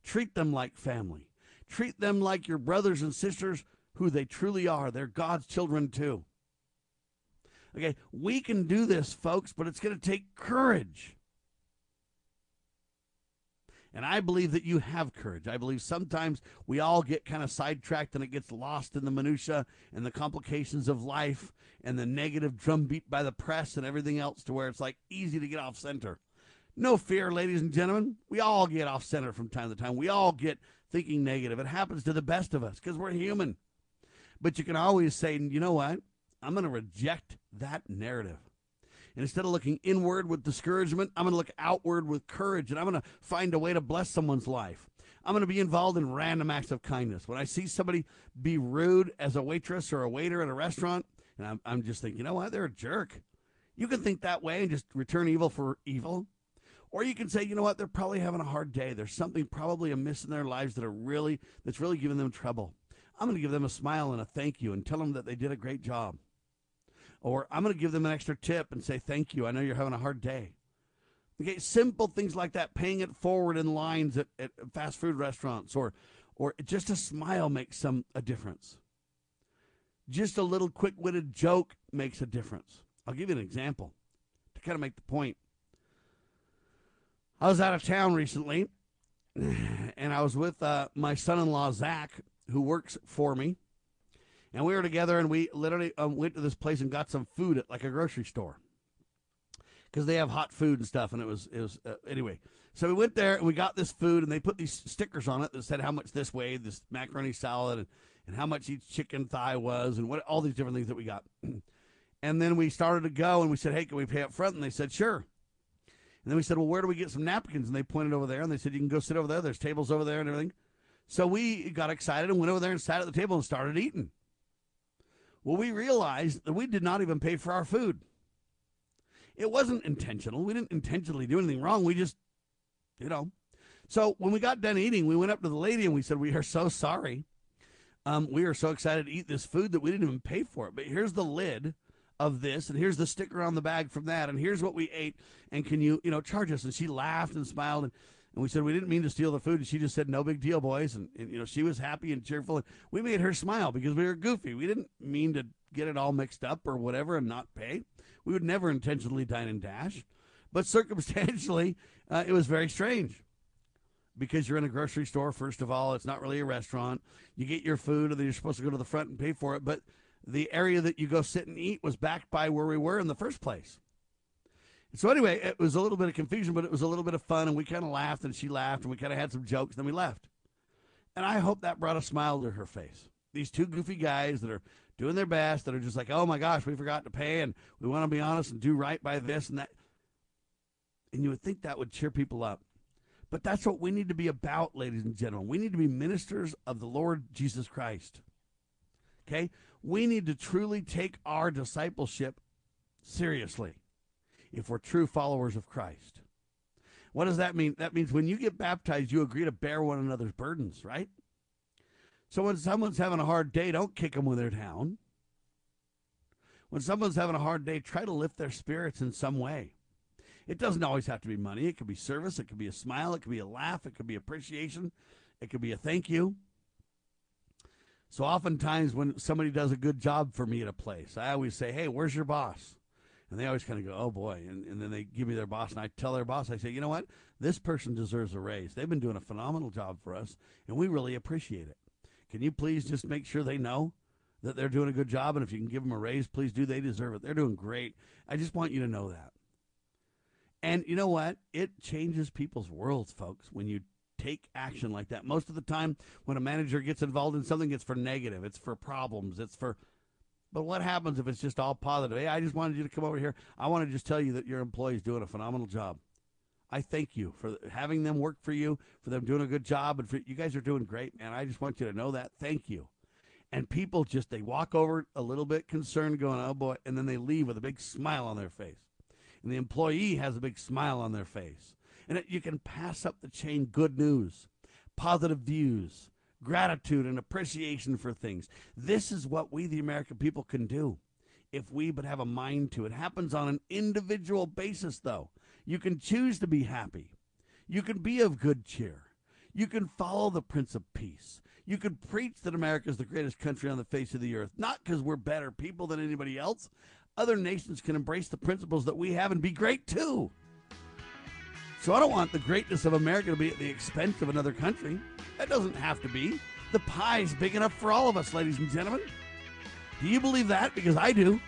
S1: Treat them like family. Treat them like your brothers and sisters who they truly are. They're God's children too. Okay, we can do this, folks, but it's going to take courage. And I believe that you have courage. I believe sometimes we all get kind of sidetracked and it gets lost in the minutia and the complications of life and the negative drumbeat by the press and everything else to where it's like easy to get off center. No fear, ladies and gentlemen. We all get off center from time to time. We all get thinking negative. It happens to the best of us because we're human. But you can always say, you know what? I'm going to reject that narrative. And instead of looking inward with discouragement, I'm going to look outward with courage and I'm going to find a way to bless someone's life. I'm going to be involved in random acts of kindness. When I see somebody be rude as a waitress or a waiter at a restaurant, and I'm, I'm just thinking, you know what? They're a jerk. You can think that way and just return evil for evil. Or you can say, you know what, they're probably having a hard day. There's something probably amiss in their lives that are really that's really giving them trouble. I'm going to give them a smile and a thank you and tell them that they did a great job. Or I'm going to give them an extra tip and say thank you. I know you're having a hard day. Okay, simple things like that, paying it forward in lines at, at fast food restaurants or or just a smile makes some a difference. Just a little quick-witted joke makes a difference. I'll give you an example to kind of make the point. I was out of town recently, and I was with uh, my son-in-law Zach, who works for me, and we were together, and we literally um, went to this place and got some food at like a grocery store. because they have hot food and stuff. And it was, it was uh, anyway. So we went there and we got this food, and they put these stickers on it that said how much this weighed, this macaroni salad, and, and how much each chicken thigh was, and what all these different things that we got. and then we started to go, and we said, "Hey, can we pay up front?" And they said, "Sure." And then we said, "Well, where do we get some napkins?" And they pointed over there, and they said, "You can go sit over there. There's tables over there and everything." So we got excited and went over there and sat at the table and started eating. Well, we realized that we did not even pay for our food. It wasn't intentional. We didn't intentionally do anything wrong. We just, you know. So when we got done eating, we went up to the lady and we said, We are so sorry. Um, we are so excited to eat this food that we didn't even pay for it. But here's the lid of this, and here's the sticker on the bag from that, and here's what we ate. And can you, you know, charge us? And she laughed and smiled. And, and we said, We didn't mean to steal the food. And she just said, No big deal, boys. And, and, you know, she was happy and cheerful. And we made her smile because we were goofy. We didn't mean to get it all mixed up or whatever and not pay. We would never intentionally dine and dash. But circumstantially, uh, it was very strange because you're in a grocery store, first of all. It's not really a restaurant. You get your food, and then you're supposed to go to the front and pay for it. But the area that you go sit and eat was backed by where we were in the first place. So anyway, it was a little bit of confusion, but it was a little bit of fun, and we kind of laughed, and she laughed, and we kind of had some jokes, and then we left. And I hope that brought a smile to her face. These two goofy guys that are doing their best, that are just like, oh my gosh, we forgot to pay, and we want to be honest and do right by this and that. And you would think that would cheer people up. But that's what we need to be about, ladies and gentlemen. We need to be ministers of the Lord Jesus Christ. Okay? We need to truly take our discipleship seriously if we're true followers of Christ. What does that mean? That means when you get baptized, you agree to bear one another's burdens, right? So when someone's having a hard day, don't kick them when they're down. When someone's having a hard day, try to lift their spirits in some way. It doesn't always have to be money. It could be service. It could be a smile. It could be a laugh. It could be appreciation. It could be a thank you. So oftentimes when somebody does a good job for me at a place, I always say, hey, where's your boss? And they always kind of go, oh boy. And, and then they give me their boss, and I tell their boss, I say, you know what? This person deserves a raise. They've been doing a phenomenal job for us, and we really appreciate it. Can you please just make sure they know that they're doing a good job? And if you can give them a raise, please do. They deserve it. They're doing great. I just want you to know that. And you know what? It changes people's worlds, folks, when you take action like that. Most of the time, when a manager gets involved in something, it's for negative, it's for problems, it's for but what happens if it's just all positive? Hey, I just wanted you to come over here. I want to just tell you that your employee is doing a phenomenal job. I thank you for having them work for you, for them doing a good job, and for you guys are doing great, man. I just want you to know that. Thank you. And people just they walk over a little bit concerned, going, "Oh boy," and then they leave with a big smile on their face. And the employee has a big smile on their face. And it, you can pass up the chain good news, positive views, gratitude and appreciation for things. This is what we, the American people, can do if we but have a mind to. It happens on an individual basis, though. You can choose to be happy. You can be of good cheer. You can follow the Prince of Peace. You can preach that America is the greatest country on the face of the earth, not because we're better people than anybody else. Other nations can embrace the principles that we have and be great too. So I don't want the greatness of America to be at the expense of another country. That doesn't have to be. The pie's big enough for all of us, ladies and gentlemen. Do you believe that? Because I do.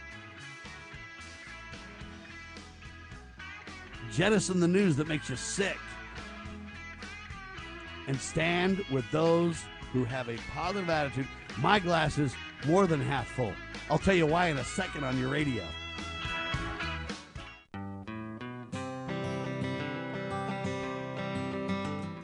S1: Jettison the news that makes you sick. And stand with those who have a positive attitude. My glass is more than half full. I'll tell you why in a second on your radio.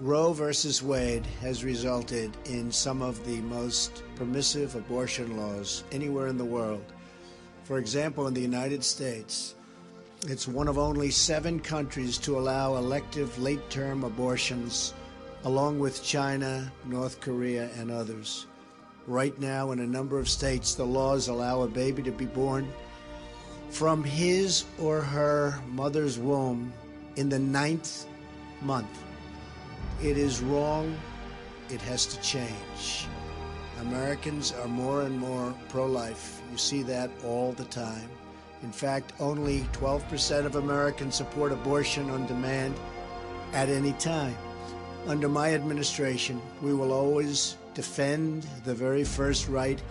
S23: Roe versus Wade has resulted in some of the most permissive abortion laws anywhere in the world. For example, in the United States, it's one of only seven countries to allow elective late term abortions, along with China, North Korea, and others. Right now, in a number of states, the laws allow a baby to be born from his or her mother's womb in the ninth month. It is wrong. It has to change. Americans are more and more pro life. You see that all the time. In fact, only 12% of Americans support abortion on demand at any time. Under my administration, we will always defend the very first right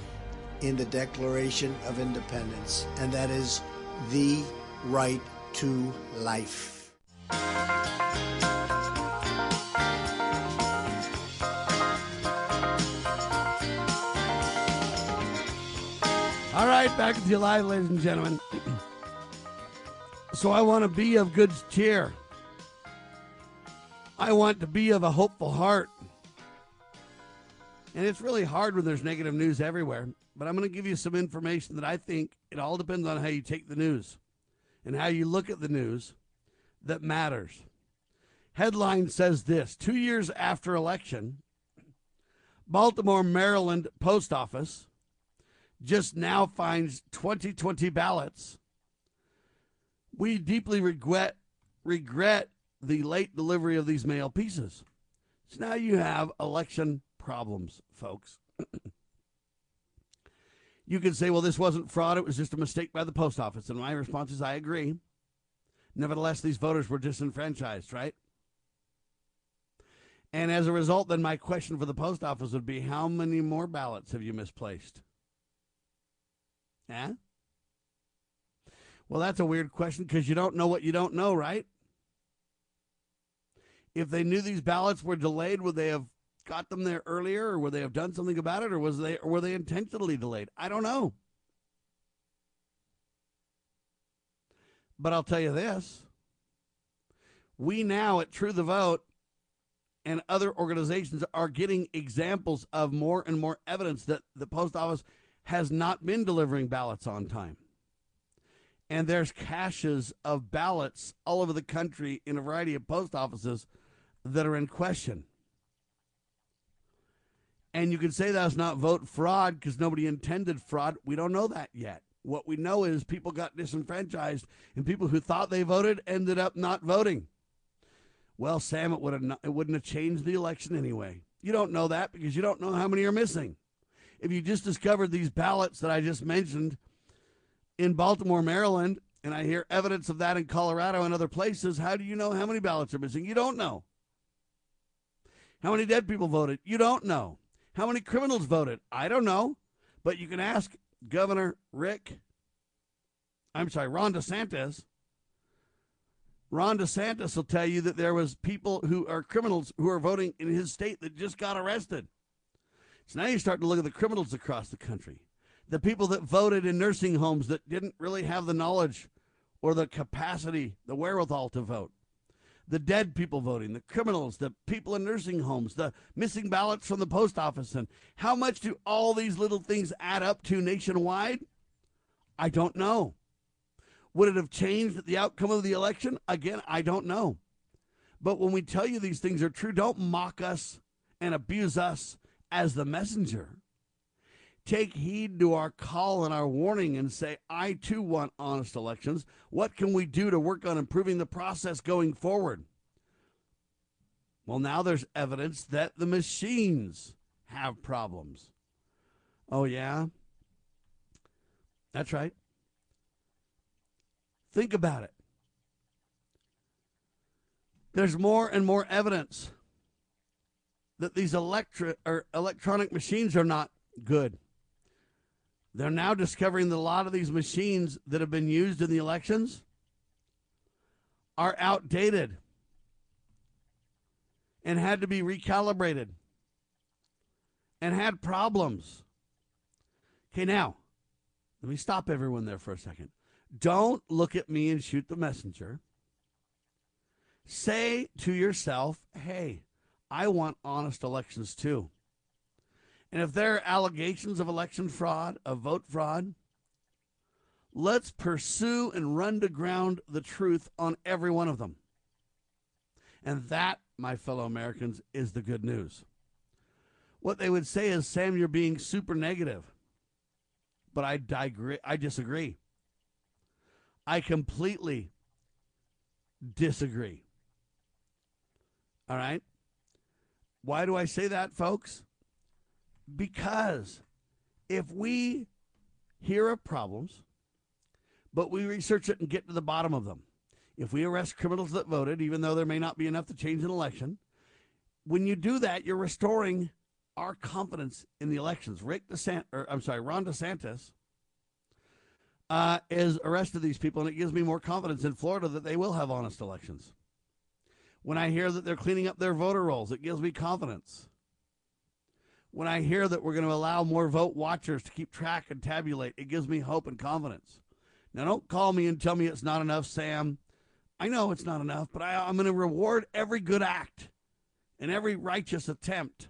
S23: in the Declaration of Independence, and that is the right to life.
S1: Right, back you live, ladies and gentlemen. so I want to be of good cheer. I want to be of a hopeful heart. And it's really hard when there's negative news everywhere. But I'm going to give you some information that I think it all depends on how you take the news and how you look at the news that matters. Headline says this Two years after election, Baltimore, Maryland post office just now finds 2020 ballots. We deeply regret regret the late delivery of these mail pieces. So now you have election problems, folks. you can say, well, this wasn't fraud, it was just a mistake by the post office. And my response is, I agree. Nevertheless, these voters were disenfranchised, right? And as a result, then my question for the post office would be how many more ballots have you misplaced? Yeah? Well, that's a weird question because you don't know what you don't know, right? If they knew these ballots were delayed, would they have got them there earlier or would they have done something about it or was they or were they intentionally delayed? I don't know. But I'll tell you this. We now at True the Vote and other organizations are getting examples of more and more evidence that the post office has not been delivering ballots on time. And there's caches of ballots all over the country in a variety of post offices that are in question. And you can say that's not vote fraud because nobody intended fraud. We don't know that yet. What we know is people got disenfranchised and people who thought they voted ended up not voting. Well, Sam, it would have not, it wouldn't have changed the election anyway. You don't know that because you don't know how many are missing if you just discovered these ballots that I just mentioned in Baltimore, Maryland, and I hear evidence of that in Colorado and other places, how do you know how many ballots are missing? You don't know. How many dead people voted? You don't know. How many criminals voted? I don't know. But you can ask Governor Rick, I'm sorry, Ron DeSantis. Ron DeSantis will tell you that there was people who are criminals who are voting in his state that just got arrested. So now you start to look at the criminals across the country, the people that voted in nursing homes that didn't really have the knowledge or the capacity, the wherewithal to vote. The dead people voting, the criminals, the people in nursing homes, the missing ballots from the post office. And how much do all these little things add up to nationwide? I don't know. Would it have changed the outcome of the election? Again, I don't know. But when we tell you these things are true, don't mock us and abuse us as the messenger. Take heed to our call and our warning and say, I too want honest elections. What can we do to work on improving the process going forward? Well, now there's evidence that the machines have problems. Oh, yeah? That's right. Think about it. There's more and more evidence that these electric or electronic machines are not good. They're now discovering that a lot of these machines that have been used in the elections are outdated and had to be recalibrated and had problems. Okay, now, let me stop everyone there for a second. Don't look at me and shoot the messenger. Say to yourself, hey, I want honest elections too. And if there are allegations of election fraud, of vote fraud, let's pursue and run to ground the truth on every one of them. And that, my fellow Americans, is the good news. What they would say is, Sam, you're being super negative. But I, digree, I disagree. I completely disagree. All right? Why do I say that, folks? Because if we hear of problems, but we research it and get to the bottom of them, if we arrest criminals that voted, even though there may not be enough to change an election, when you do that, you're restoring our confidence in the elections. Rick DeSantis, or I'm sorry, Ron DeSantis, uh, is arrested these people, and it gives me more confidence in Florida that they will have honest elections. When I hear that they're cleaning up their voter rolls, it gives me confidence. When I hear that we're going to allow more vote watchers to keep track and tabulate, it gives me hope and confidence. Now, don't call me and tell me it's not enough, Sam. I know it's not enough, but I, I'm going to reward every good act and every righteous attempt.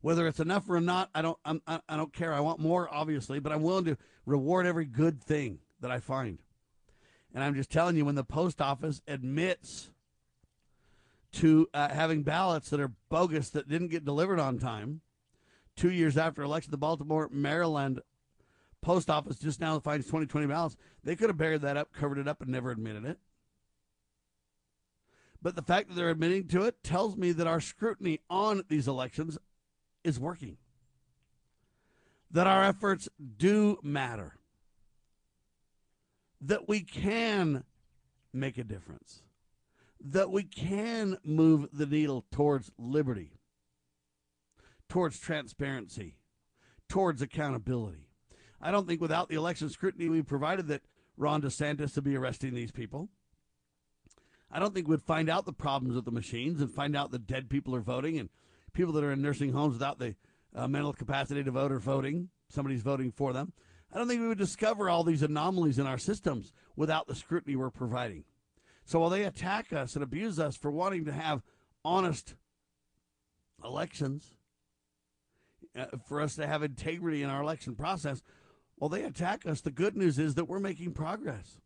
S1: Whether it's enough or not, I don't. I'm, I don't care. I want more, obviously, but I'm willing to reward every good thing that I find. And I'm just telling you, when the post office admits to uh, having ballots that are bogus that didn't get delivered on time, two years after election, the Baltimore, Maryland post office just now finds 2020 ballots. They could have buried that up, covered it up, and never admitted it. But the fact that they're admitting to it tells me that our scrutiny on these elections is working. That our efforts do matter. That we can make a difference. That we can move the needle towards liberty, towards transparency, towards accountability. I don't think without the election scrutiny we provided that Ron DeSantis would be arresting these people. I don't think we'd find out the problems with the machines and find out that dead people are voting and people that are in nursing homes without the uh, mental capacity to vote are voting. Somebody's voting for them. I don't think we would discover all these anomalies in our systems without the scrutiny we're providing. So while they attack us and abuse us for wanting to have honest elections, uh, for us to have integrity in our election process, while they attack us, the good news is that we're making progress.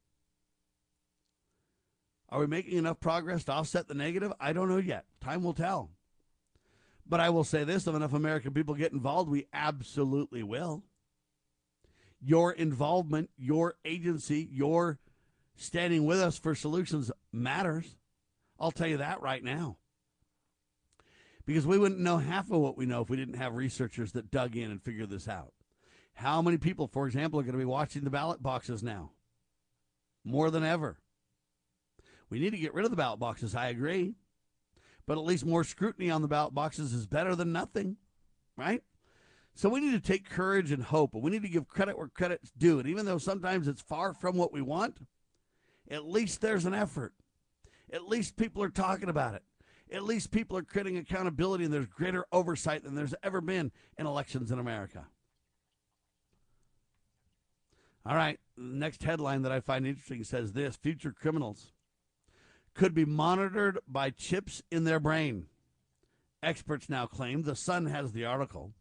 S1: Are we making enough progress to offset the negative? I don't know yet. Time will tell. But I will say this if enough American people get involved, we absolutely will. Your involvement, your agency, your standing with us for solutions matters. I'll tell you that right now. Because we wouldn't know half of what we know if we didn't have researchers that dug in and figured this out. How many people, for example, are going to be watching the ballot boxes now? More than ever. We need to get rid of the ballot boxes, I agree but at least more scrutiny on the ballot boxes is better than nothing, right? So we need to take courage and hope, and we need to give credit where credit's due. And even though sometimes it's far from what we want, at least there's an effort. At least people are talking about it. At least people are creating accountability, and there's greater oversight than there's ever been in elections in America. All right, next headline that I find interesting says this Future criminals could be monitored by chips in their brain. Experts now claim the Sun has the article,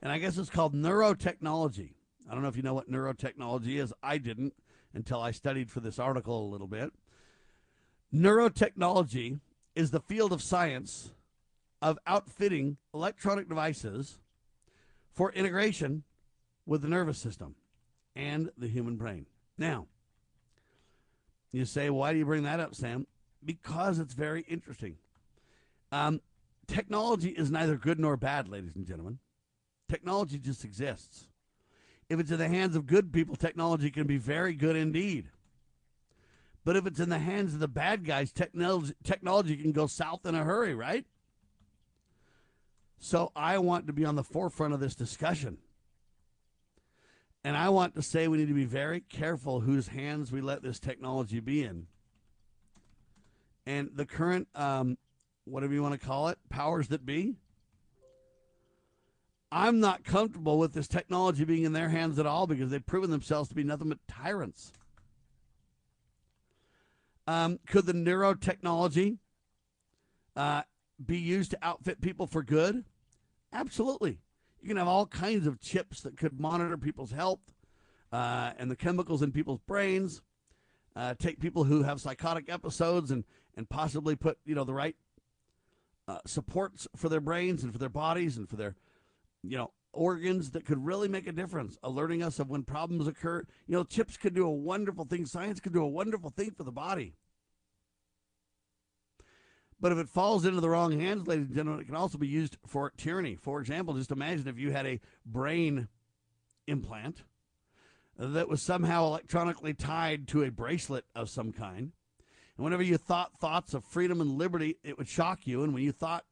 S1: and I guess it's called neurotechnology. I don't know if you know what neurotechnology is. I didn't until I studied for this article a little bit. Neurotechnology is the field of science of outfitting electronic devices for integration with the nervous system and the human brain. Now, you say, why do you bring that up, Sam? Because it's very interesting. Um, technology is neither good nor bad, ladies and gentlemen. Technology just exists. If it's in the hands of good people, technology can be very good indeed. But if it's in the hands of the bad guys, technology, technology can go south in a hurry, right? So I want to be on the forefront of this discussion. And I want to say we need to be very careful whose hands we let this technology be in. And the current, um, whatever you want to call it, powers that be, I'm not comfortable with this technology being in their hands at all because they've proven themselves to be nothing but tyrants. Um, could the neurotechnology uh, be used to outfit people for good? Absolutely. You can have all kinds of chips that could monitor people's health uh, and the chemicals in people's brains. Uh, take people who have psychotic episodes and and possibly put you know the right uh, supports for their brains and for their bodies and for their you know organs that could really make a difference, alerting us of when problems occur. You know, chips could do a wonderful thing. Science could do a wonderful thing for the body. But if it falls into the wrong hands, ladies and gentlemen, it can also be used for tyranny. For example, just imagine if you had a brain implant that was somehow electronically tied to a bracelet of some kind. And whenever you thought thoughts of freedom and liberty, it would shock you. And when you thought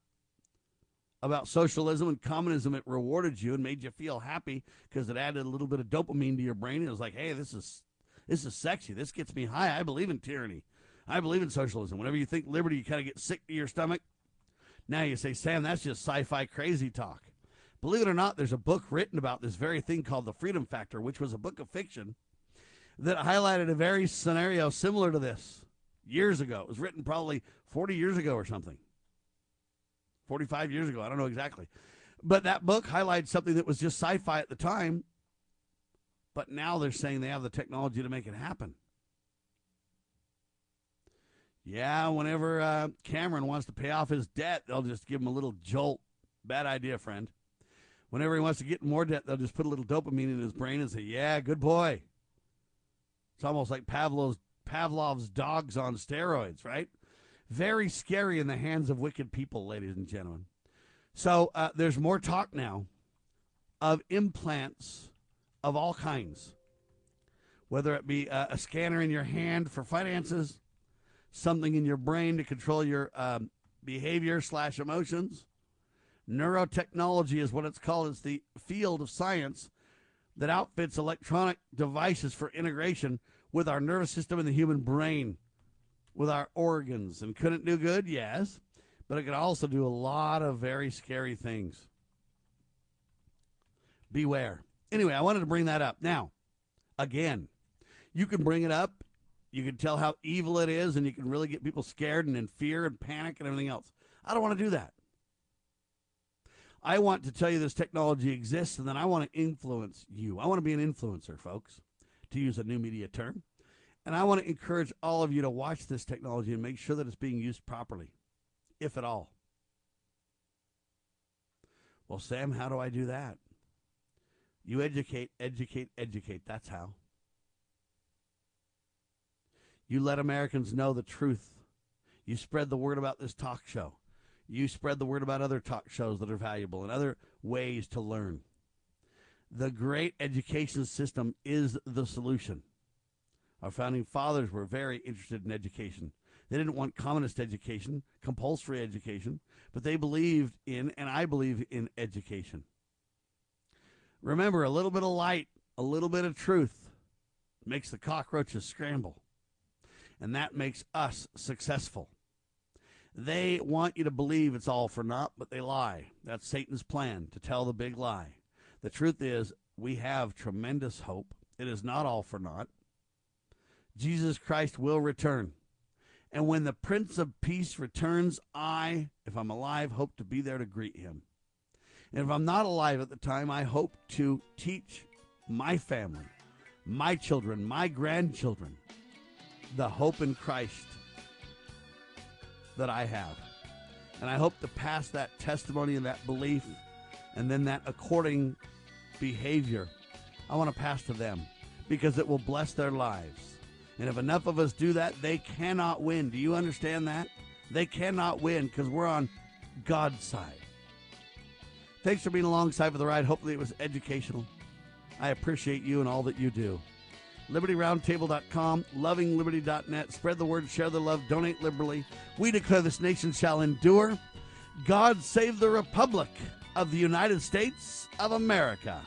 S1: about socialism and communism, it rewarded you and made you feel happy because it added a little bit of dopamine to your brain. It was like, hey, this is this is sexy. This gets me high. I believe in tyranny. I believe in socialism. Whenever you think liberty, you kind of get sick to your stomach. Now you say, Sam, that's just sci-fi crazy talk. Believe it or not, there's a book written about this very thing called The Freedom Factor, which was a book of fiction that highlighted a very scenario similar to this years ago. It was written probably 40 years ago or something. 45 years ago. I don't know exactly. But that book highlights something that was just sci fi at the time. But now they're saying they have the technology to make it happen. Yeah, whenever uh, Cameron wants to pay off his debt, they'll just give him a little jolt. Bad idea, friend. Whenever he wants to get more debt, they'll just put a little dopamine in his brain and say, "Yeah, good boy." It's almost like Pavlov's Pavlov's dogs on steroids, right? Very scary in the hands of wicked people, ladies and gentlemen. So uh, there's more talk now of implants of all kinds, whether it be a, a scanner in your hand for finances, something in your brain to control your um, behavior slash emotions. Neurotechnology is what it's called. It's the field of science that outfits electronic devices for integration with our nervous system and the human brain with our organs. And could it do good? Yes. But it could also do a lot of very scary things. Beware. Anyway, I wanted to bring that up. Now, again, you can bring it up. You can tell how evil it is, and you can really get people scared and in fear and panic and everything else. I don't want to do that. I want to tell you this technology exists, and then I want to influence you. I want to be an influencer, folks, to use a new media term. And I want to encourage all of you to watch this technology and make sure that it's being used properly, if at all. Well, Sam, how do I do that? You educate, educate, educate. That's how. You let Americans know the truth. You spread the word about this talk show. You spread the word about other talk shows that are valuable and other ways to learn. The great education system is the solution. Our founding fathers were very interested in education. They didn't want communist education, compulsory education, but they believed in, and I believe in, education. Remember, a little bit of light, a little bit of truth makes the cockroaches scramble. And that makes us successful. They want you to believe it's all for naught, but they lie. That's Satan's plan to tell the big lie. The truth is, we have tremendous hope. It is not all for naught. Jesus Christ will return. And when the Prince of Peace returns, I, if I'm alive, hope to be there to greet him. And if I'm not alive at the time, I hope to teach my family, my children, my grandchildren, the hope in Christ that I have. And I hope to pass that testimony and that belief and then that according behavior I want to pass to them because it will bless their lives. And if enough of us do that, they cannot win. Do you understand that? They cannot win because we're on God's side. Thanks for being alongside for the ride. Hopefully, it was educational. I appreciate you and all that you do. LibertyRoundtable.com, lovingliberty.net. Spread the word, share the love, donate liberally. We declare this nation shall endure. God save the Republic of the United States of America.